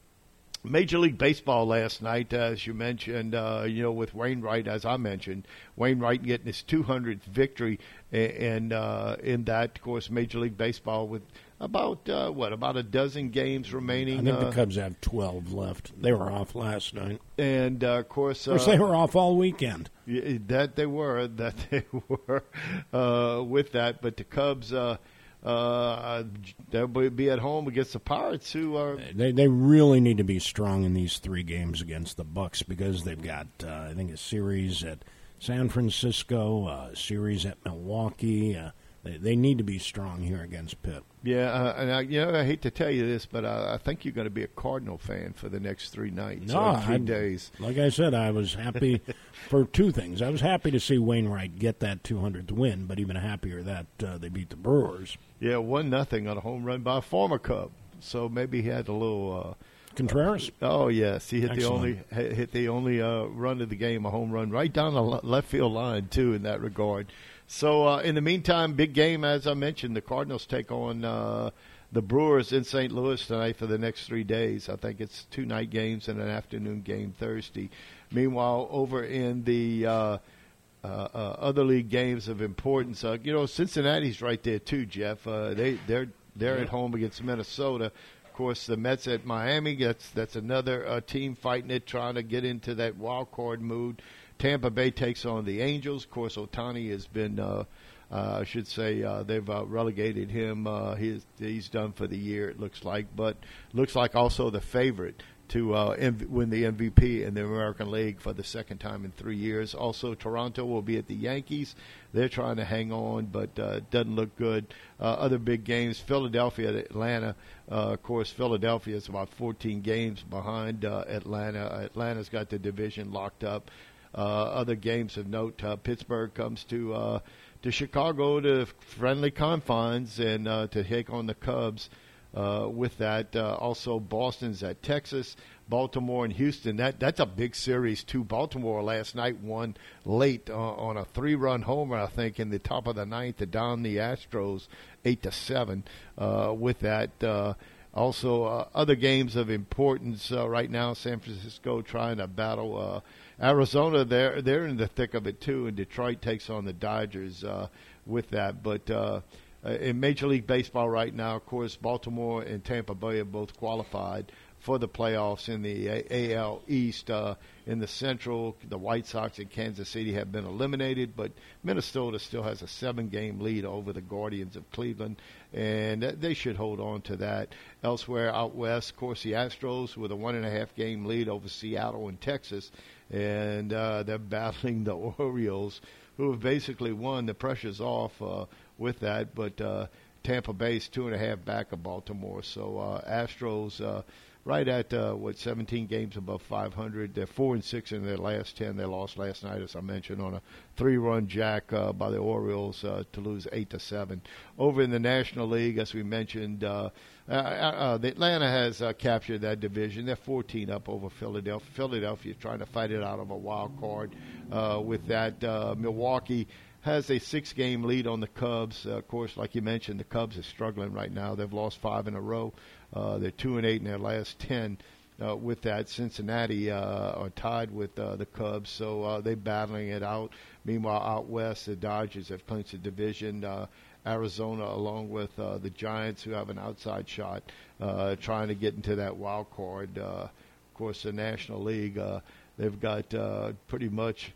Major League Baseball last night, as you mentioned, uh, you know, with Wainwright, as I mentioned, Wainwright getting his 200th victory, and uh, in that, of course, Major League Baseball with about uh, what about a dozen games remaining. I think uh, the Cubs have 12 left. They were off last night. and uh, of course, Of course, uh, they were off all weekend. Yeah, that they were, that they were uh, with that. But the Cubs, uh, uh, they'll be at home against the Pirates, who are They they really need to be strong in these three games against the Bucks because they've got uh, I think a series at San Francisco, a series at Milwaukee. Uh, they, they need to be strong here against Pitt. yeah. Uh, and I, you know, I hate to tell you this, but I, I think you're going to be a Cardinal fan for the next three nights, or three I- days. Like I said, I was happy for two things. I was happy to see Wainwright get that 200th win, but even happier that uh, they beat the Brewers. Yeah, one nothing on a home run by a former Cub. So maybe he had a little. Uh, Contreras. Oh yes, he hit the only hit the only uh, run of the game, a home run right down the left field line too. In that regard, so uh, in the meantime, big game as I mentioned, the Cardinals take on uh, the Brewers in St. Louis tonight for the next three days. I think it's two night games and an afternoon game Thursday. Meanwhile, over in the uh, uh, uh, other league games of importance, uh, you know, Cincinnati's right there too, Jeff. Uh, they they're they're at home against Minnesota. Of course, the Mets at Miami. That's that's another uh, team fighting it, trying to get into that wild card mood. Tampa Bay takes on the Angels. Of course, Ohtani has been. Uh, uh, I should say uh, they've uh, relegated him. Uh, he's he's done for the year. It looks like, but looks like also the favorite to uh, MV- win the MVP in the American League for the second time in three years. Also, Toronto will be at the Yankees. They're trying to hang on, but uh, doesn't look good. Uh, other big games: Philadelphia at Atlanta. Uh, of course, Philadelphia is about 14 games behind uh, Atlanta. Atlanta's got the division locked up. Uh, other games of note: uh, Pittsburgh comes to uh, to Chicago to friendly confines and uh, to take on the Cubs. Uh, with that, uh, also Boston's at Texas, Baltimore and Houston. That that's a big series too. Baltimore last night won late uh, on a three-run homer, I think, in the top of the ninth to down the Astros eight to seven. Uh, with that. Uh, also, other games of importance right now. San Francisco trying to battle uh, Arizona. They're they're in the thick of it too, and Detroit takes on the Dodgers uh, with that. But uh, uh, in Major League Baseball right now, of course, Baltimore and Tampa Bay are both qualified for the playoffs in the A- AL East. Uh, in the Central, the White Sox and Kansas City have been eliminated, but Minnesota still has a seven-game lead over the Guardians of Cleveland, and they should hold on to that. Elsewhere out west, of course, the Astros with a one-and-a-half-game lead over Seattle and Texas, and uh, they're battling the Orioles, who have basically won. The pressure's off uh, with that, but uh, Tampa Bay's two and a half back of Baltimore. So uh, Astros uh, right at uh, what 17 games above 500. They're four and six in their last 10. They lost last night, as I mentioned, on a three-run jack uh, by the Orioles uh, to lose eight to seven. Over in the National League, as we mentioned, uh, uh, uh, the Atlanta has uh, captured that division. They're 14 up over Philadelphia. Philadelphia trying to fight it out of a wild card uh, with that. Uh, Milwaukee has a six game lead on the Cubs. Uh, of course, like you mentioned, the Cubs are struggling right now. They've lost five in a row. Uh, they're two and eight in their last ten. Uh, with that, Cincinnati uh, are tied with uh, the Cubs, so uh, they're battling it out. Meanwhile, out west, the Dodgers have clinched the division. Uh, Arizona, along with uh, the Giants, who have an outside shot, uh, trying to get into that wild card. Uh, of course, the National League, uh, they've got uh, pretty much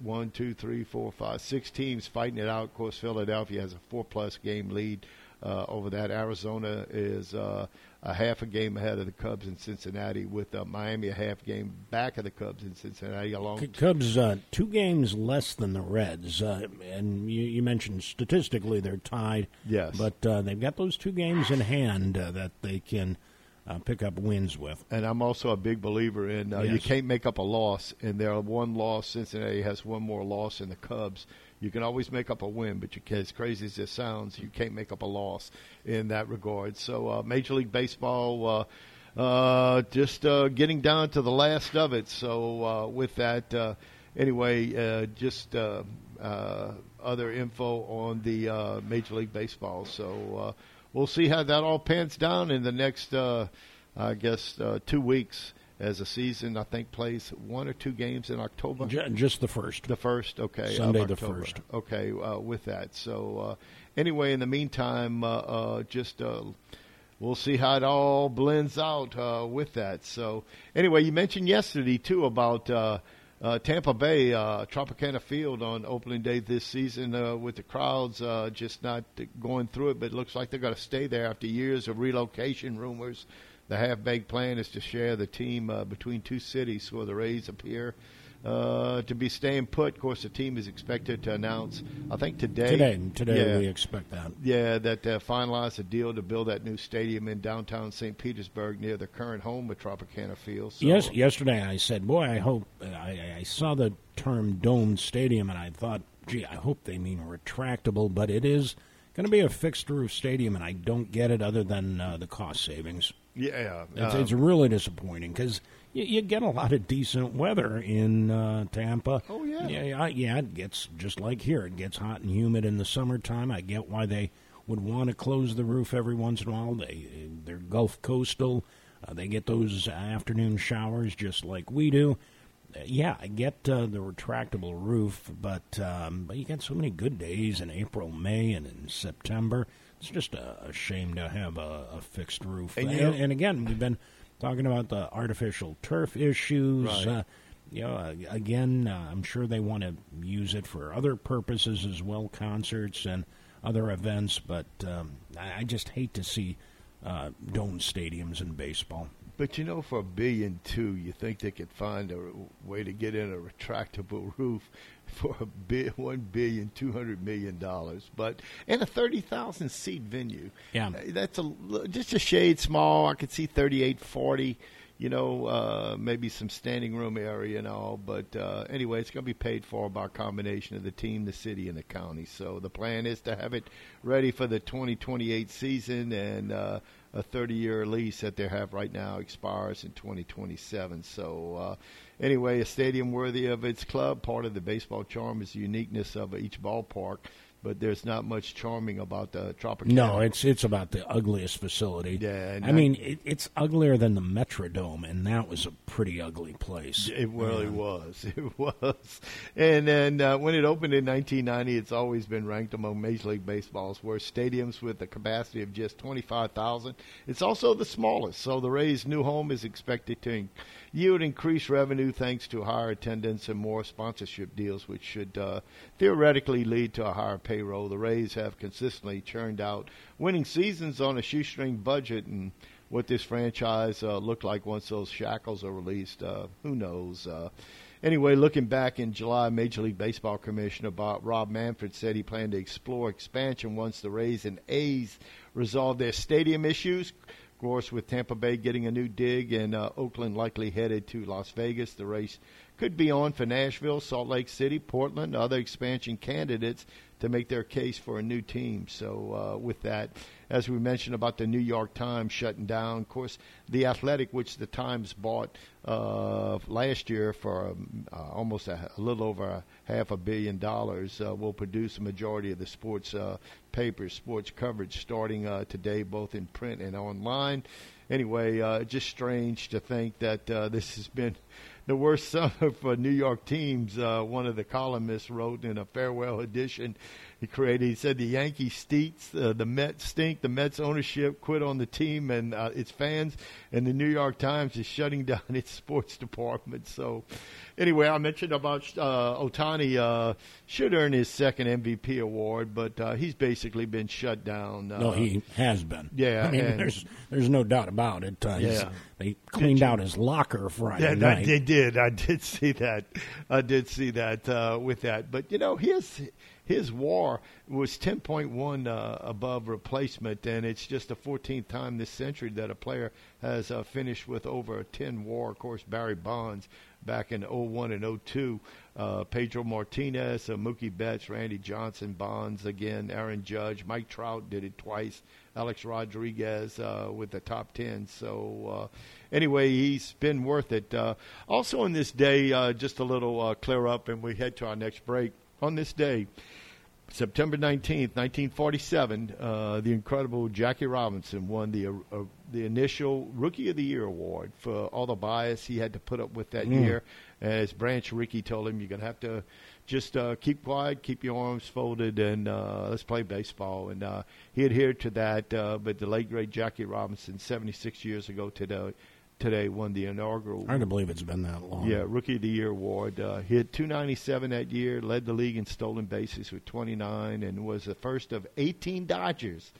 one, two, three, four, five, six teams fighting it out. Of course, Philadelphia has a four-plus game lead uh, over that. Arizona is uh, a half a game ahead of the Cubs in Cincinnati, with uh, Miami a half game back of the Cubs in Cincinnati. Along C- Cubs uh, two games less than the Reds, uh, and you, you mentioned statistically they're tied. Yes. but uh, they've got those two games in hand uh, that they can uh, pick up wins with. And I'm also a big believer in uh, you can't make up a loss, and there are one loss. Cincinnati has one more loss than the Cubs. You can always make up a win, but you as crazy as it sounds, you can't make up a loss in that regard. So, uh, Major League Baseball, uh, uh, just uh, getting down to the last of it. So, uh, with that, uh, anyway, uh, just uh, uh, other info on the uh, Major League Baseball. So, uh, we'll see how that all pans down in the next, uh, I guess, uh, two weeks as the season, I think, plays one or two games in October. Just the first. The first, okay. Sunday the first. Okay, uh, with that. So, uh, anyway, in the meantime, uh, uh, just uh, we'll see how it all blends out uh, with that. So, anyway, you mentioned yesterday too about uh, uh, Tampa Bay uh, Tropicana Field on opening day this season uh, with the crowds uh, just not going through it, but it looks like they're going to stay there after years of relocation rumors. The half-baked plan is to share the team uh, between two cities where the Rays appear uh, to be staying put. Of course, the team is expected to announce, I think today. Today, today Yeah. we expect that. Yeah, that uh, finalized a deal to build that new stadium in downtown St. Petersburg near the current home of Tropicana Field. So, yes, yesterday I said, "Boy, I hope." I, I saw the term "domed stadium" and I thought, "Gee, I hope they mean retractable." But it is going to be a fixed roof stadium, and I don't get it other than uh, the cost savings. Yeah, It's, um, it's really disappointing because you, you get a lot of decent weather in uh, Tampa. Oh, yeah. yeah, yeah. It gets just like here. It gets hot and humid in the summertime. I get why they would want to close the roof every once in a while. They they're Gulf coastal. Uh, they get those afternoon showers just like we do. Uh, yeah, I get uh, the retractable roof, but um, but you get so many good days in April, May, and in September. It's just a, a shame to have a, a fixed roof. And And, and again, we've been talking about the artificial turf issues. Right. Uh, you know, again, uh, I'm sure they want to use it for other purposes as well, concerts and other events. But um, I, I just hate to see uh, dome stadiums in baseball. But you know, for a billion two, you think they could find a way to get in a retractable roof for a bi- one billion two hundred million dollars, but in a thirty thousand seat venue. Yeah. Uh, that's a l- just a shade small. I could see thirty eight forty. You know, uh, maybe some standing room area and all, but uh, anyway, it's going to be paid for by a combination of the team, the city, and the county. So the plan is to have it ready for the 2028 season, and uh, a 30-year lease that they have right now expires in 2027. So uh, anyway, a stadium worthy of its club. Part of the baseball charm is the uniqueness of each ballpark, but there's not much charming about the Tropicana. No, it's it's about the ugliest facility. Yeah, I I- mean it, it's uglier than the Metrodome, and that was a pretty ugly place. It really Yeah. was. It was. And then uh, when it opened in 1990, it's always been ranked among Major League Baseball's worst stadiums with a capacity of just 25,000. it's also the smallest. So the Rays' new home is expected to yield increased revenue thanks to higher attendance and more sponsorship deals, which should uh, theoretically lead to a higher payroll. The Rays have consistently churned out winning seasons on a shoestring budget, and what this franchise uh, look like once those shackles are released, uh, who knows? Uh, anyway, looking back in July, Major League Baseball Commissioner Bob, Rob Manfred said he planned to explore expansion once the Rays and A's resolve their stadium issues. Course, with Tampa Bay getting a new dig and uh, Oakland likely headed to Las Vegas, the race could be on for Nashville, Salt Lake City, Portland, other expansion candidates to make their case for a new team. So, uh, with that, as we mentioned about the New York Times shutting down, of course, the Athletic, which the Times bought uh, last year for um, uh, almost a, a, little over a half a billion dollars, uh, will produce a majority of the sports uh, papers, sports coverage starting uh, today, both in print and online. Anyway, just strange to think that this has been the worst summer for New York teams. Uh, one of the columnists wrote in a farewell edition. He created. He said the Yankees stinks, uh, the Mets stink, the Mets ownership quit on the team and uh, its fans, and the New York Times is shutting down its sports department. So, anyway, I mentioned about uh, Ohtani uh, should earn his second MVP award, but uh, he's basically been shut down. Uh, no, he has been. Yeah, I mean, and, there's there's no doubt about it. Uh, yeah, they cleaned out his locker Friday yeah, night. They did. I did see that. I did see that uh, with that. But you know, his his WAR was 10.1 uh, above replacement, and it's just the 14th time this century that a player has uh, finished with over a 10 WAR. Of course, Barry Bonds back in 01 and 02. Uh, Pedro Martinez, uh, Mookie Betts, Randy Johnson, Bonds again, Aaron Judge, Mike Trout did it twice. Alex Rodriguez uh, with the top 10. So, uh, anyway, he's been worth it. Uh, also, on this day, uh, just a little clear up, and we head to our next break. On this day, September 19th, 1947, uh, the incredible Jackie Robinson won the uh, the initial Rookie of the Year award for all the bias he had to put up with that mm. year. As Branch Rickey told him, you're going to have to just uh, keep quiet, keep your arms folded, and uh, let's play baseball. And uh, he adhered to that. Uh, but the late great Jackie Robinson, 76 years ago today, today won the inaugural. Hard to believe it's been that long. Yeah, Rookie of the Year award. Uh, hit 297 that year, led the league in stolen bases with 29, and was the first of 18 Dodgers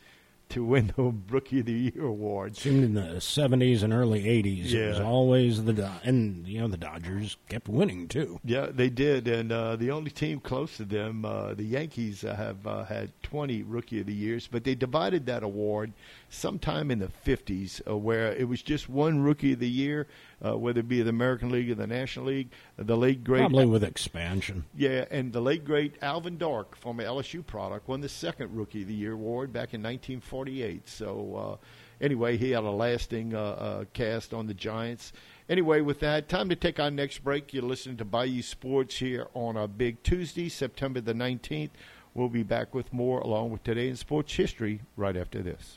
to win the Rookie of the Year award. Seemed in the seventies and early eighties, yeah. it was always the and you know the Dodgers kept winning too. Yeah, they did, and uh, the only team close to them, uh, the Yankees, uh, have uh, had twenty Rookie of the Years, but they divided that award sometime in the fifties, uh, where it was just one Rookie of the Year uh, whether it be the American League or the National League. The late great probably with expansion. Yeah, and the late great Alvin Dark, former LSU product, won the second Rookie of the Year award back in 1948. So uh, anyway, he had a lasting uh, uh, cast on the Giants. Anyway, with that, time to take our next break. You're listening to Bayou Sports here on a big Tuesday, September the 19th. We'll be back with more along with today in sports history right after this.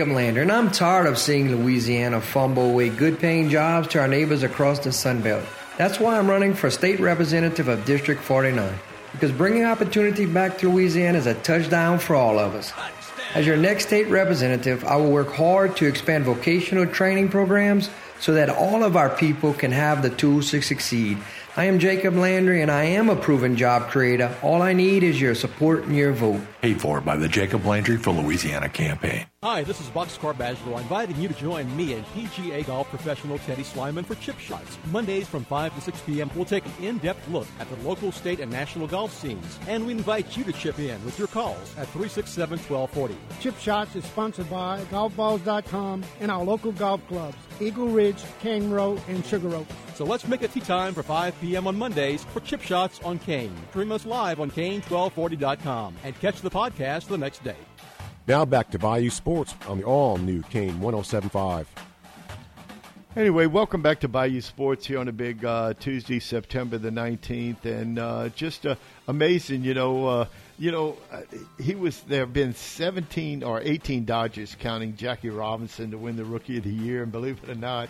And I'm tired of seeing Louisiana fumble away good paying jobs to our neighbors across the Sun Belt. That's why I'm running for state representative of District 49, because bringing opportunity back to Louisiana is a touchdown for all of us. As your next state representative, I will work hard to expand vocational training programs so that all of our people can have the tools to succeed. I am Jacob Landry, and I am a proven job creator. All I need is your support and your vote. Paid for by the Jacob Landry for Louisiana campaign. Hi, this is Boxcar Badgerow inviting you to join me and PGA golf professional Teddy Slyman for Chip Shots. Mondays from 5 to 6 p.m., we'll take an in-depth look at the local, state, and national golf scenes. And we invite you to chip in with your calls at 367-1240. Chip Shots is sponsored by GolfBalls.com and our local golf clubs, Eagle Ridge, Cane Row, and Sugar Oak. So let's make it tea time for 5 p.m. on Mondays for Chip Shots on Kane. Stream us live on Kane1240.com and catch the podcast the next day. Now back to Bayou Sports on the all new Kane 1075. Anyway, welcome back to Bayou Sports here on a big uh, Tuesday, September the nineteenth, and uh, just uh, amazing. You know, uh, you know, uh, he was there. Have been seventeen or eighteen Dodgers, counting Jackie Robinson, to win the Rookie of the Year, and believe it or not.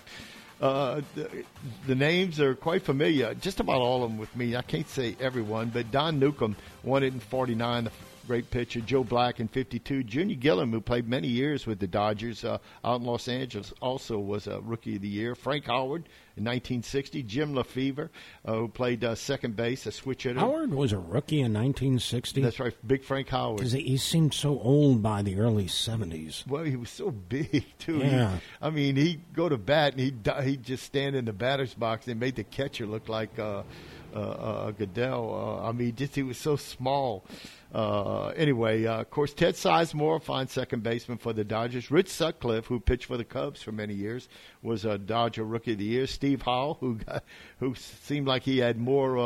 Uh, the, the names are quite familiar. Just about all of them with me. I can't say everyone, but Don Newcombe won it in '49, the great pitcher. Joe Black in 52. Junior Gilliam, who played many years with the Dodgers uh, out in Los Angeles, also was a Rookie of the Year. Frank Howard in 1960. Jim Lefebvre, uh, who played uh, second base, a switch hitter. Howard was a rookie in 1960. That's right, Big Frank Howard. Because he seemed so old by the early 70s. Well, he was so big too. Yeah. He, I mean, he'd go to bat and he'd he'd just stand in the batter's box and made the catcher look like. Uh, uh, uh, Gaedel. Uh, I mean, just he was so small. Uh, anyway, uh, of course, Ted Sizemore, fine second baseman for the Dodgers. Rich Sutcliffe, who pitched for the Cubs for many years, was a Dodger Rookie of the Year. Steve Howe, who got, who seemed like he had more. Uh,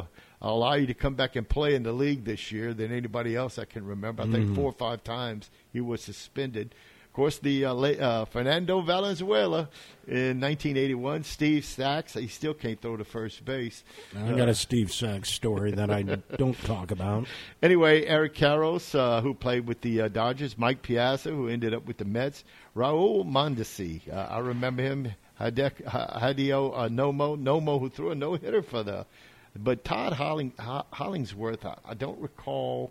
uh, allow you to come back and play in the league this year than anybody else I can remember. I think Mhm. four or five times he was suspended. Of course, the uh, uh, Fernando Valenzuela in 1981. Steve Sax, he still can't throw to first base. I got a Steve Sax story that I don't talk about. Anyway, Eric Karros, uh, who played with the uh, Dodgers, Mike Piazza, who ended up with the Mets, Raul Mondesi, uh, I remember him, Hidek, H- Hideo uh, Nomo, Nomo, who threw a no hitter for the, but Todd Holling, Hollandsworth, I, I don't recall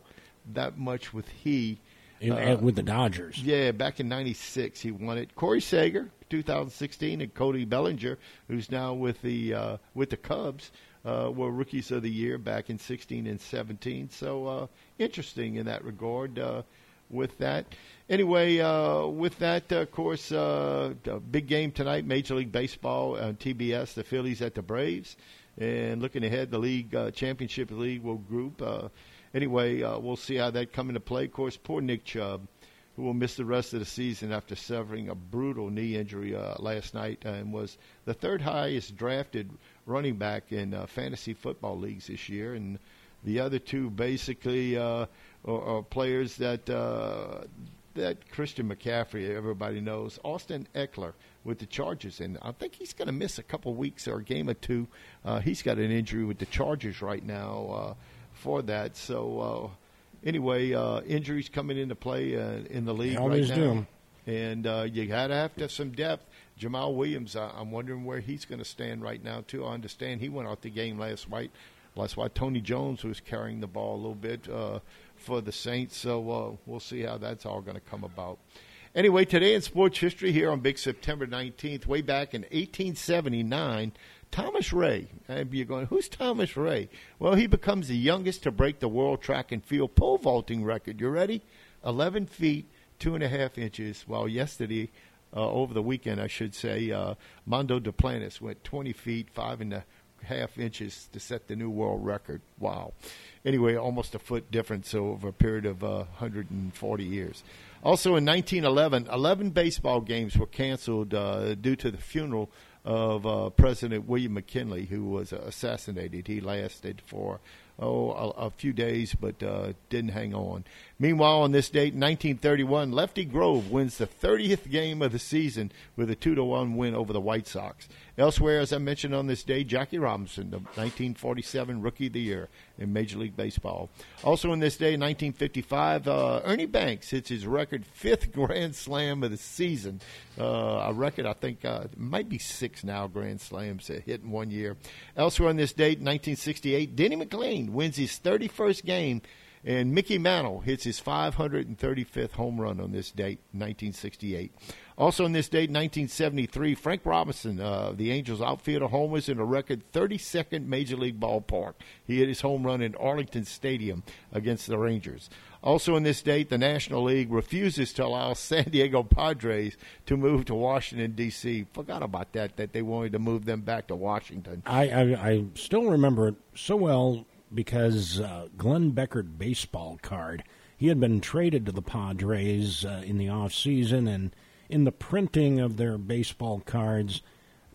that much with he. In- Uh, with the Dodgers. yeah, back in '96 he won it. Corey Seager, 2016, and Cody Bellinger, who's now with the uh, with the Cubs, uh, were rookies of the year back in 16 and 17. So uh, interesting in that regard. Uh, with that, anyway, uh, with that, of course, uh, big game tonight, Major League Baseball on TBS. The Phillies at the Braves, and looking ahead, the league uh, championship league will group. Uh, anyway, uh, we'll see how that come into play. Of course, poor Nick Chubb, who will miss the rest of the season after suffering a brutal knee injury uh, last night, and was the third highest drafted running back in uh, fantasy football leagues this year, and the other two basically uh, are, are players that. Uh, that Christian McCaffrey, everybody knows. Austin Ekeler with the Chargers, and I think he's going to miss a couple weeks or a game or two. Uh, he's got an injury with the Chargers right now uh, for that. So uh, anyway, uh, injuries coming into play uh, in the league always right now. do. And uh, you got to have to have some depth. Jamaal Williams, I, I'm wondering where he's going to stand right now too. I understand he went out the game last night. That's why Tony Jones was carrying the ball a little bit uh, for the Saints. So uh, we'll see how that's all going to come about. Anyway, today in sports history here on Big September 19th, way back in 1879, Thomas Ray. And you're going, who's Thomas Ray? Well, he becomes the youngest to break the world track and field pole vaulting record. You ready? 11 feet, two and a half inches. While yesterday, uh, over the weekend, I should say, uh, Mondo Duplantis went 20 feet, five and a half inches to set the new world record. Wow. Anyway, almost a foot difference over a period of uh, 140 years. Also in 1911, 11 baseball games were canceled uh, due to the funeral of uh, President William McKinley, who was assassinated. He lasted for oh a, a few days, but uh, didn't hang on. Meanwhile, on this date, 1931, Lefty Grove wins the 30th game of the season with a two to one win over the White Sox. Elsewhere, as I mentioned on this day, Jackie Robinson, the 1947 Rookie of the Year in Major League Baseball. Also on this day, 1955, uh, Ernie Banks hits his record fifth Grand Slam of the season. Uh, a record, I think, uh, might be six now Grand Slams hit in one year. Elsewhere on this date, 1968, Denny McLain wins his 31st game and Mickey Mantle hits his 535th home run on this date, 1968. Also on this date, 1973, Frank Robinson, uh, the Angels outfielder, homers in a record 32nd Major League ballpark. He hit his home run in Arlington Stadium against the Rangers. Also, on this date, the National League refuses to allow San Diego Padres to move to Washington D.C. Forgot about that; that they wanted to move them back to Washington. I I, I still remember it so well because uh, Glenn Beckert baseball card. He had been traded to the Padres uh, in the off season, and in the printing of their baseball cards,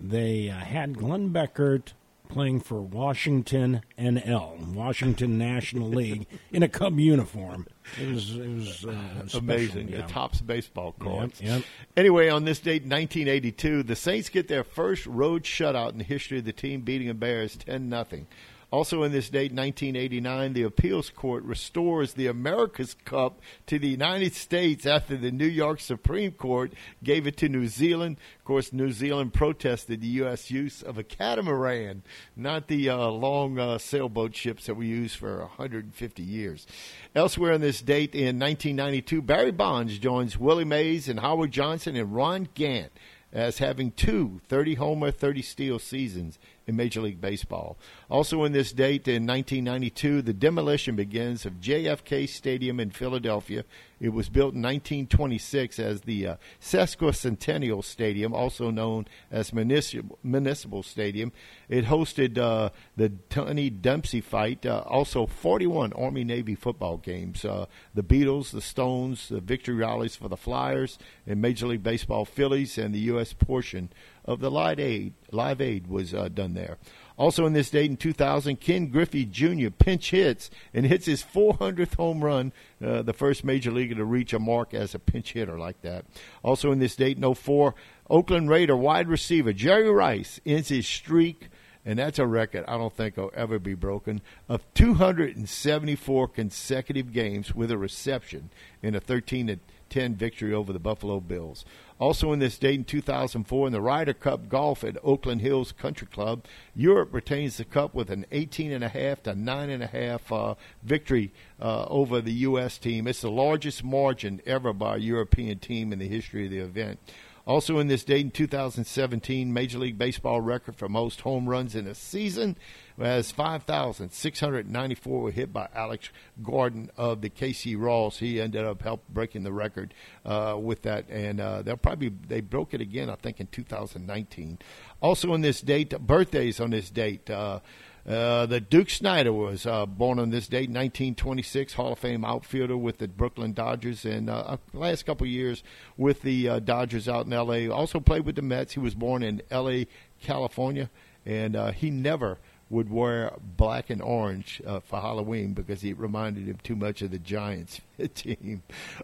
they uh, had Glenn Beckert playing for Washington NL, Washington National League, in a Cub uniform. It was, it was uh, special, amazing. yeah. The Topps baseball cards. Yep, yep. Anyway, on this date, 1982, the Saints get their first road shutout in the history of the team, beating the Bears 10 nothing. Also, in this date, 1989, the appeals court restores the America's Cup to the United States after the New York Supreme Court gave it to New Zealand. Of course, New Zealand protested the U.S. use of a catamaran, not the uh, long uh, sailboat ships that we used for 150 years. Elsewhere on this date, in 1992, Barry Bonds joins Willie Mays and Howard Johnson and Ron Gant as having two 30 homer, 30 steal seasons in Major League Baseball. Also, in this date in 1992, the demolition begins of JFK Stadium in Philadelphia. It was built in 1926 as the uh, Sesquicentennial Stadium, also known as Municipal, Municipal Stadium. It hosted uh, the Tunney Dempsey fight, uh, also 41 Army Navy football games. Uh, the Beatles, the Stones, the victory rallies for the Flyers, and Major League Baseball Phillies, and the U.S. portion of the Live Aid, Live Aid was uh, done there. Also in this date in 2000, Ken Griffey Jr. pinch hits and hits his 400th home run, uh, the first major leaguer to reach a mark as a pinch hitter like that. Also in this date in 04, Oakland Raider wide receiver Jerry Rice ends his streak and that's a record I don't think will ever be broken of 274 consecutive games with a reception in a 13 to 10 victory over the Buffalo Bills. Also in this date in 2004 in the Ryder Cup golf at Oakland Hills Country Club, Europe retains the cup with an 18.5 to 9.5 uh, victory uh, over the U.S. team. It's the largest margin ever by a European team in the history of the event. Also in this date in 2017, Major League Baseball record for most home runs in a season as 5,694 were hit by Alex Gordon of the KC Royals. He ended up help breaking the record uh, with that, and uh, they'll probably they broke it again, I think, in 2019. Also on this date, birthdays on this date. Uh, uh, the Duke Snider was uh, born on this date, 1926, Hall of Fame outfielder with the Brooklyn Dodgers, and uh, last couple years with the uh, Dodgers out in L.A. Also played with the Mets. He was born in L.A., California, and uh, he never would wear black and orange uh, for Halloween because it reminded him too much of the Giants team.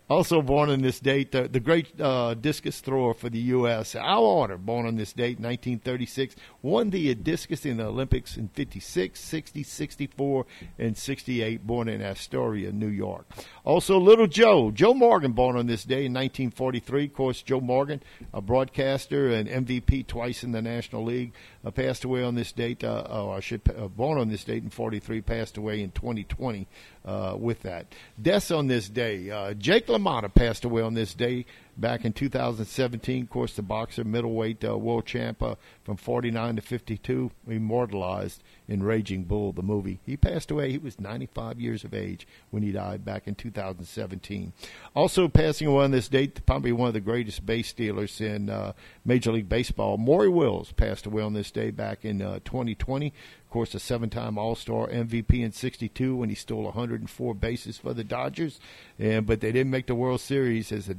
Also born on this date, the, the great uh, discus thrower for the U.S., Al Oerter, born on this date, 1936, won the discus in the Olympics in 56, 60, 64, and 68, born in Astoria, New York. Also, Little Joe, Joe Morgan, born on this day in 1943. Of course, Joe Morgan, a broadcaster and MVP twice in the National League, uh, passed away on this date, uh, oh, I should, uh, born on this date in 43, passed away in 2020 uh, with that. Deaths on this day. Uh, Jake LaMotta passed away on this day back in 2017. Of course, the boxer, middleweight uh, world champ uh, from 49 to 52, immortalized in Raging Bull, the movie. He passed away. He was 95 years of age when he died back in 2017. Also passing away on this date, probably one of the greatest base stealers in uh, Major League Baseball, Maury Wills passed away on this day back in uh, 2020 course, a seven-time All-Star MVP in '62 when he stole 104 bases for the Dodgers, and but they didn't make the World Series as a,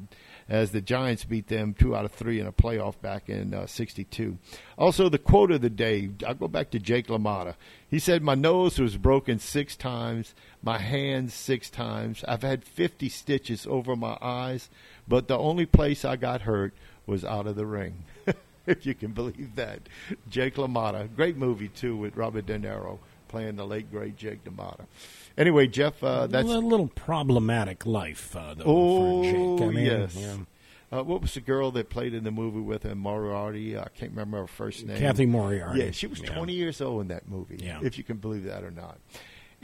as the Giants beat them two out of three in a playoff back in '62. Uh, also, the quote of the day. I'll go back to Jake LaMotta. He said, "My nose was broken six times, my hands six times. I've had 50 stitches over my eyes, but the only place I got hurt was out of the ring." if you can believe that. Jake LaMotta, great movie too with Robert De Niro playing the late great Jake LaMotta. Anyway, Jeff, uh, that's a little problematic life. Uh, though, oh. I mean, yes. yeah. Uh, what was the girl that played in the movie with him, Moriarty? I can't remember her first name. Cathy Moriarty. Yeah, she was Yeah. 20 years old in that movie, Yeah. if you can believe that or not.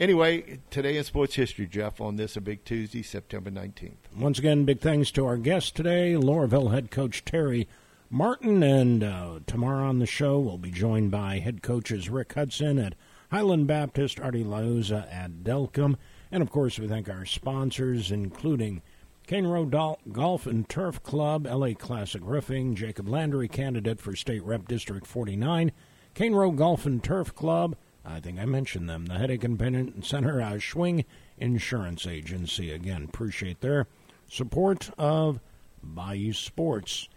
Anyway, today in sports history, Jeff, on this, a big Tuesday, September 19th. Once again, big thanks to our guest today, Loreauville head coach Terry Martin. And uh, tomorrow on the show, we'll be joined by head coaches Rick Hudson at Highland Baptist, Artie Lauza at Delcambre, And of course, we thank our sponsors, including Cane Road Dol- Golf and Turf Club, LA Classic Roofing, Jacob Landry, candidate for State Rep District 49, Cane Road Golf and Turf Club, I think I mentioned them, the Headache and Pain Center, uh, Schwing Insurance Agency. Again, appreciate their support of Bayou Sports.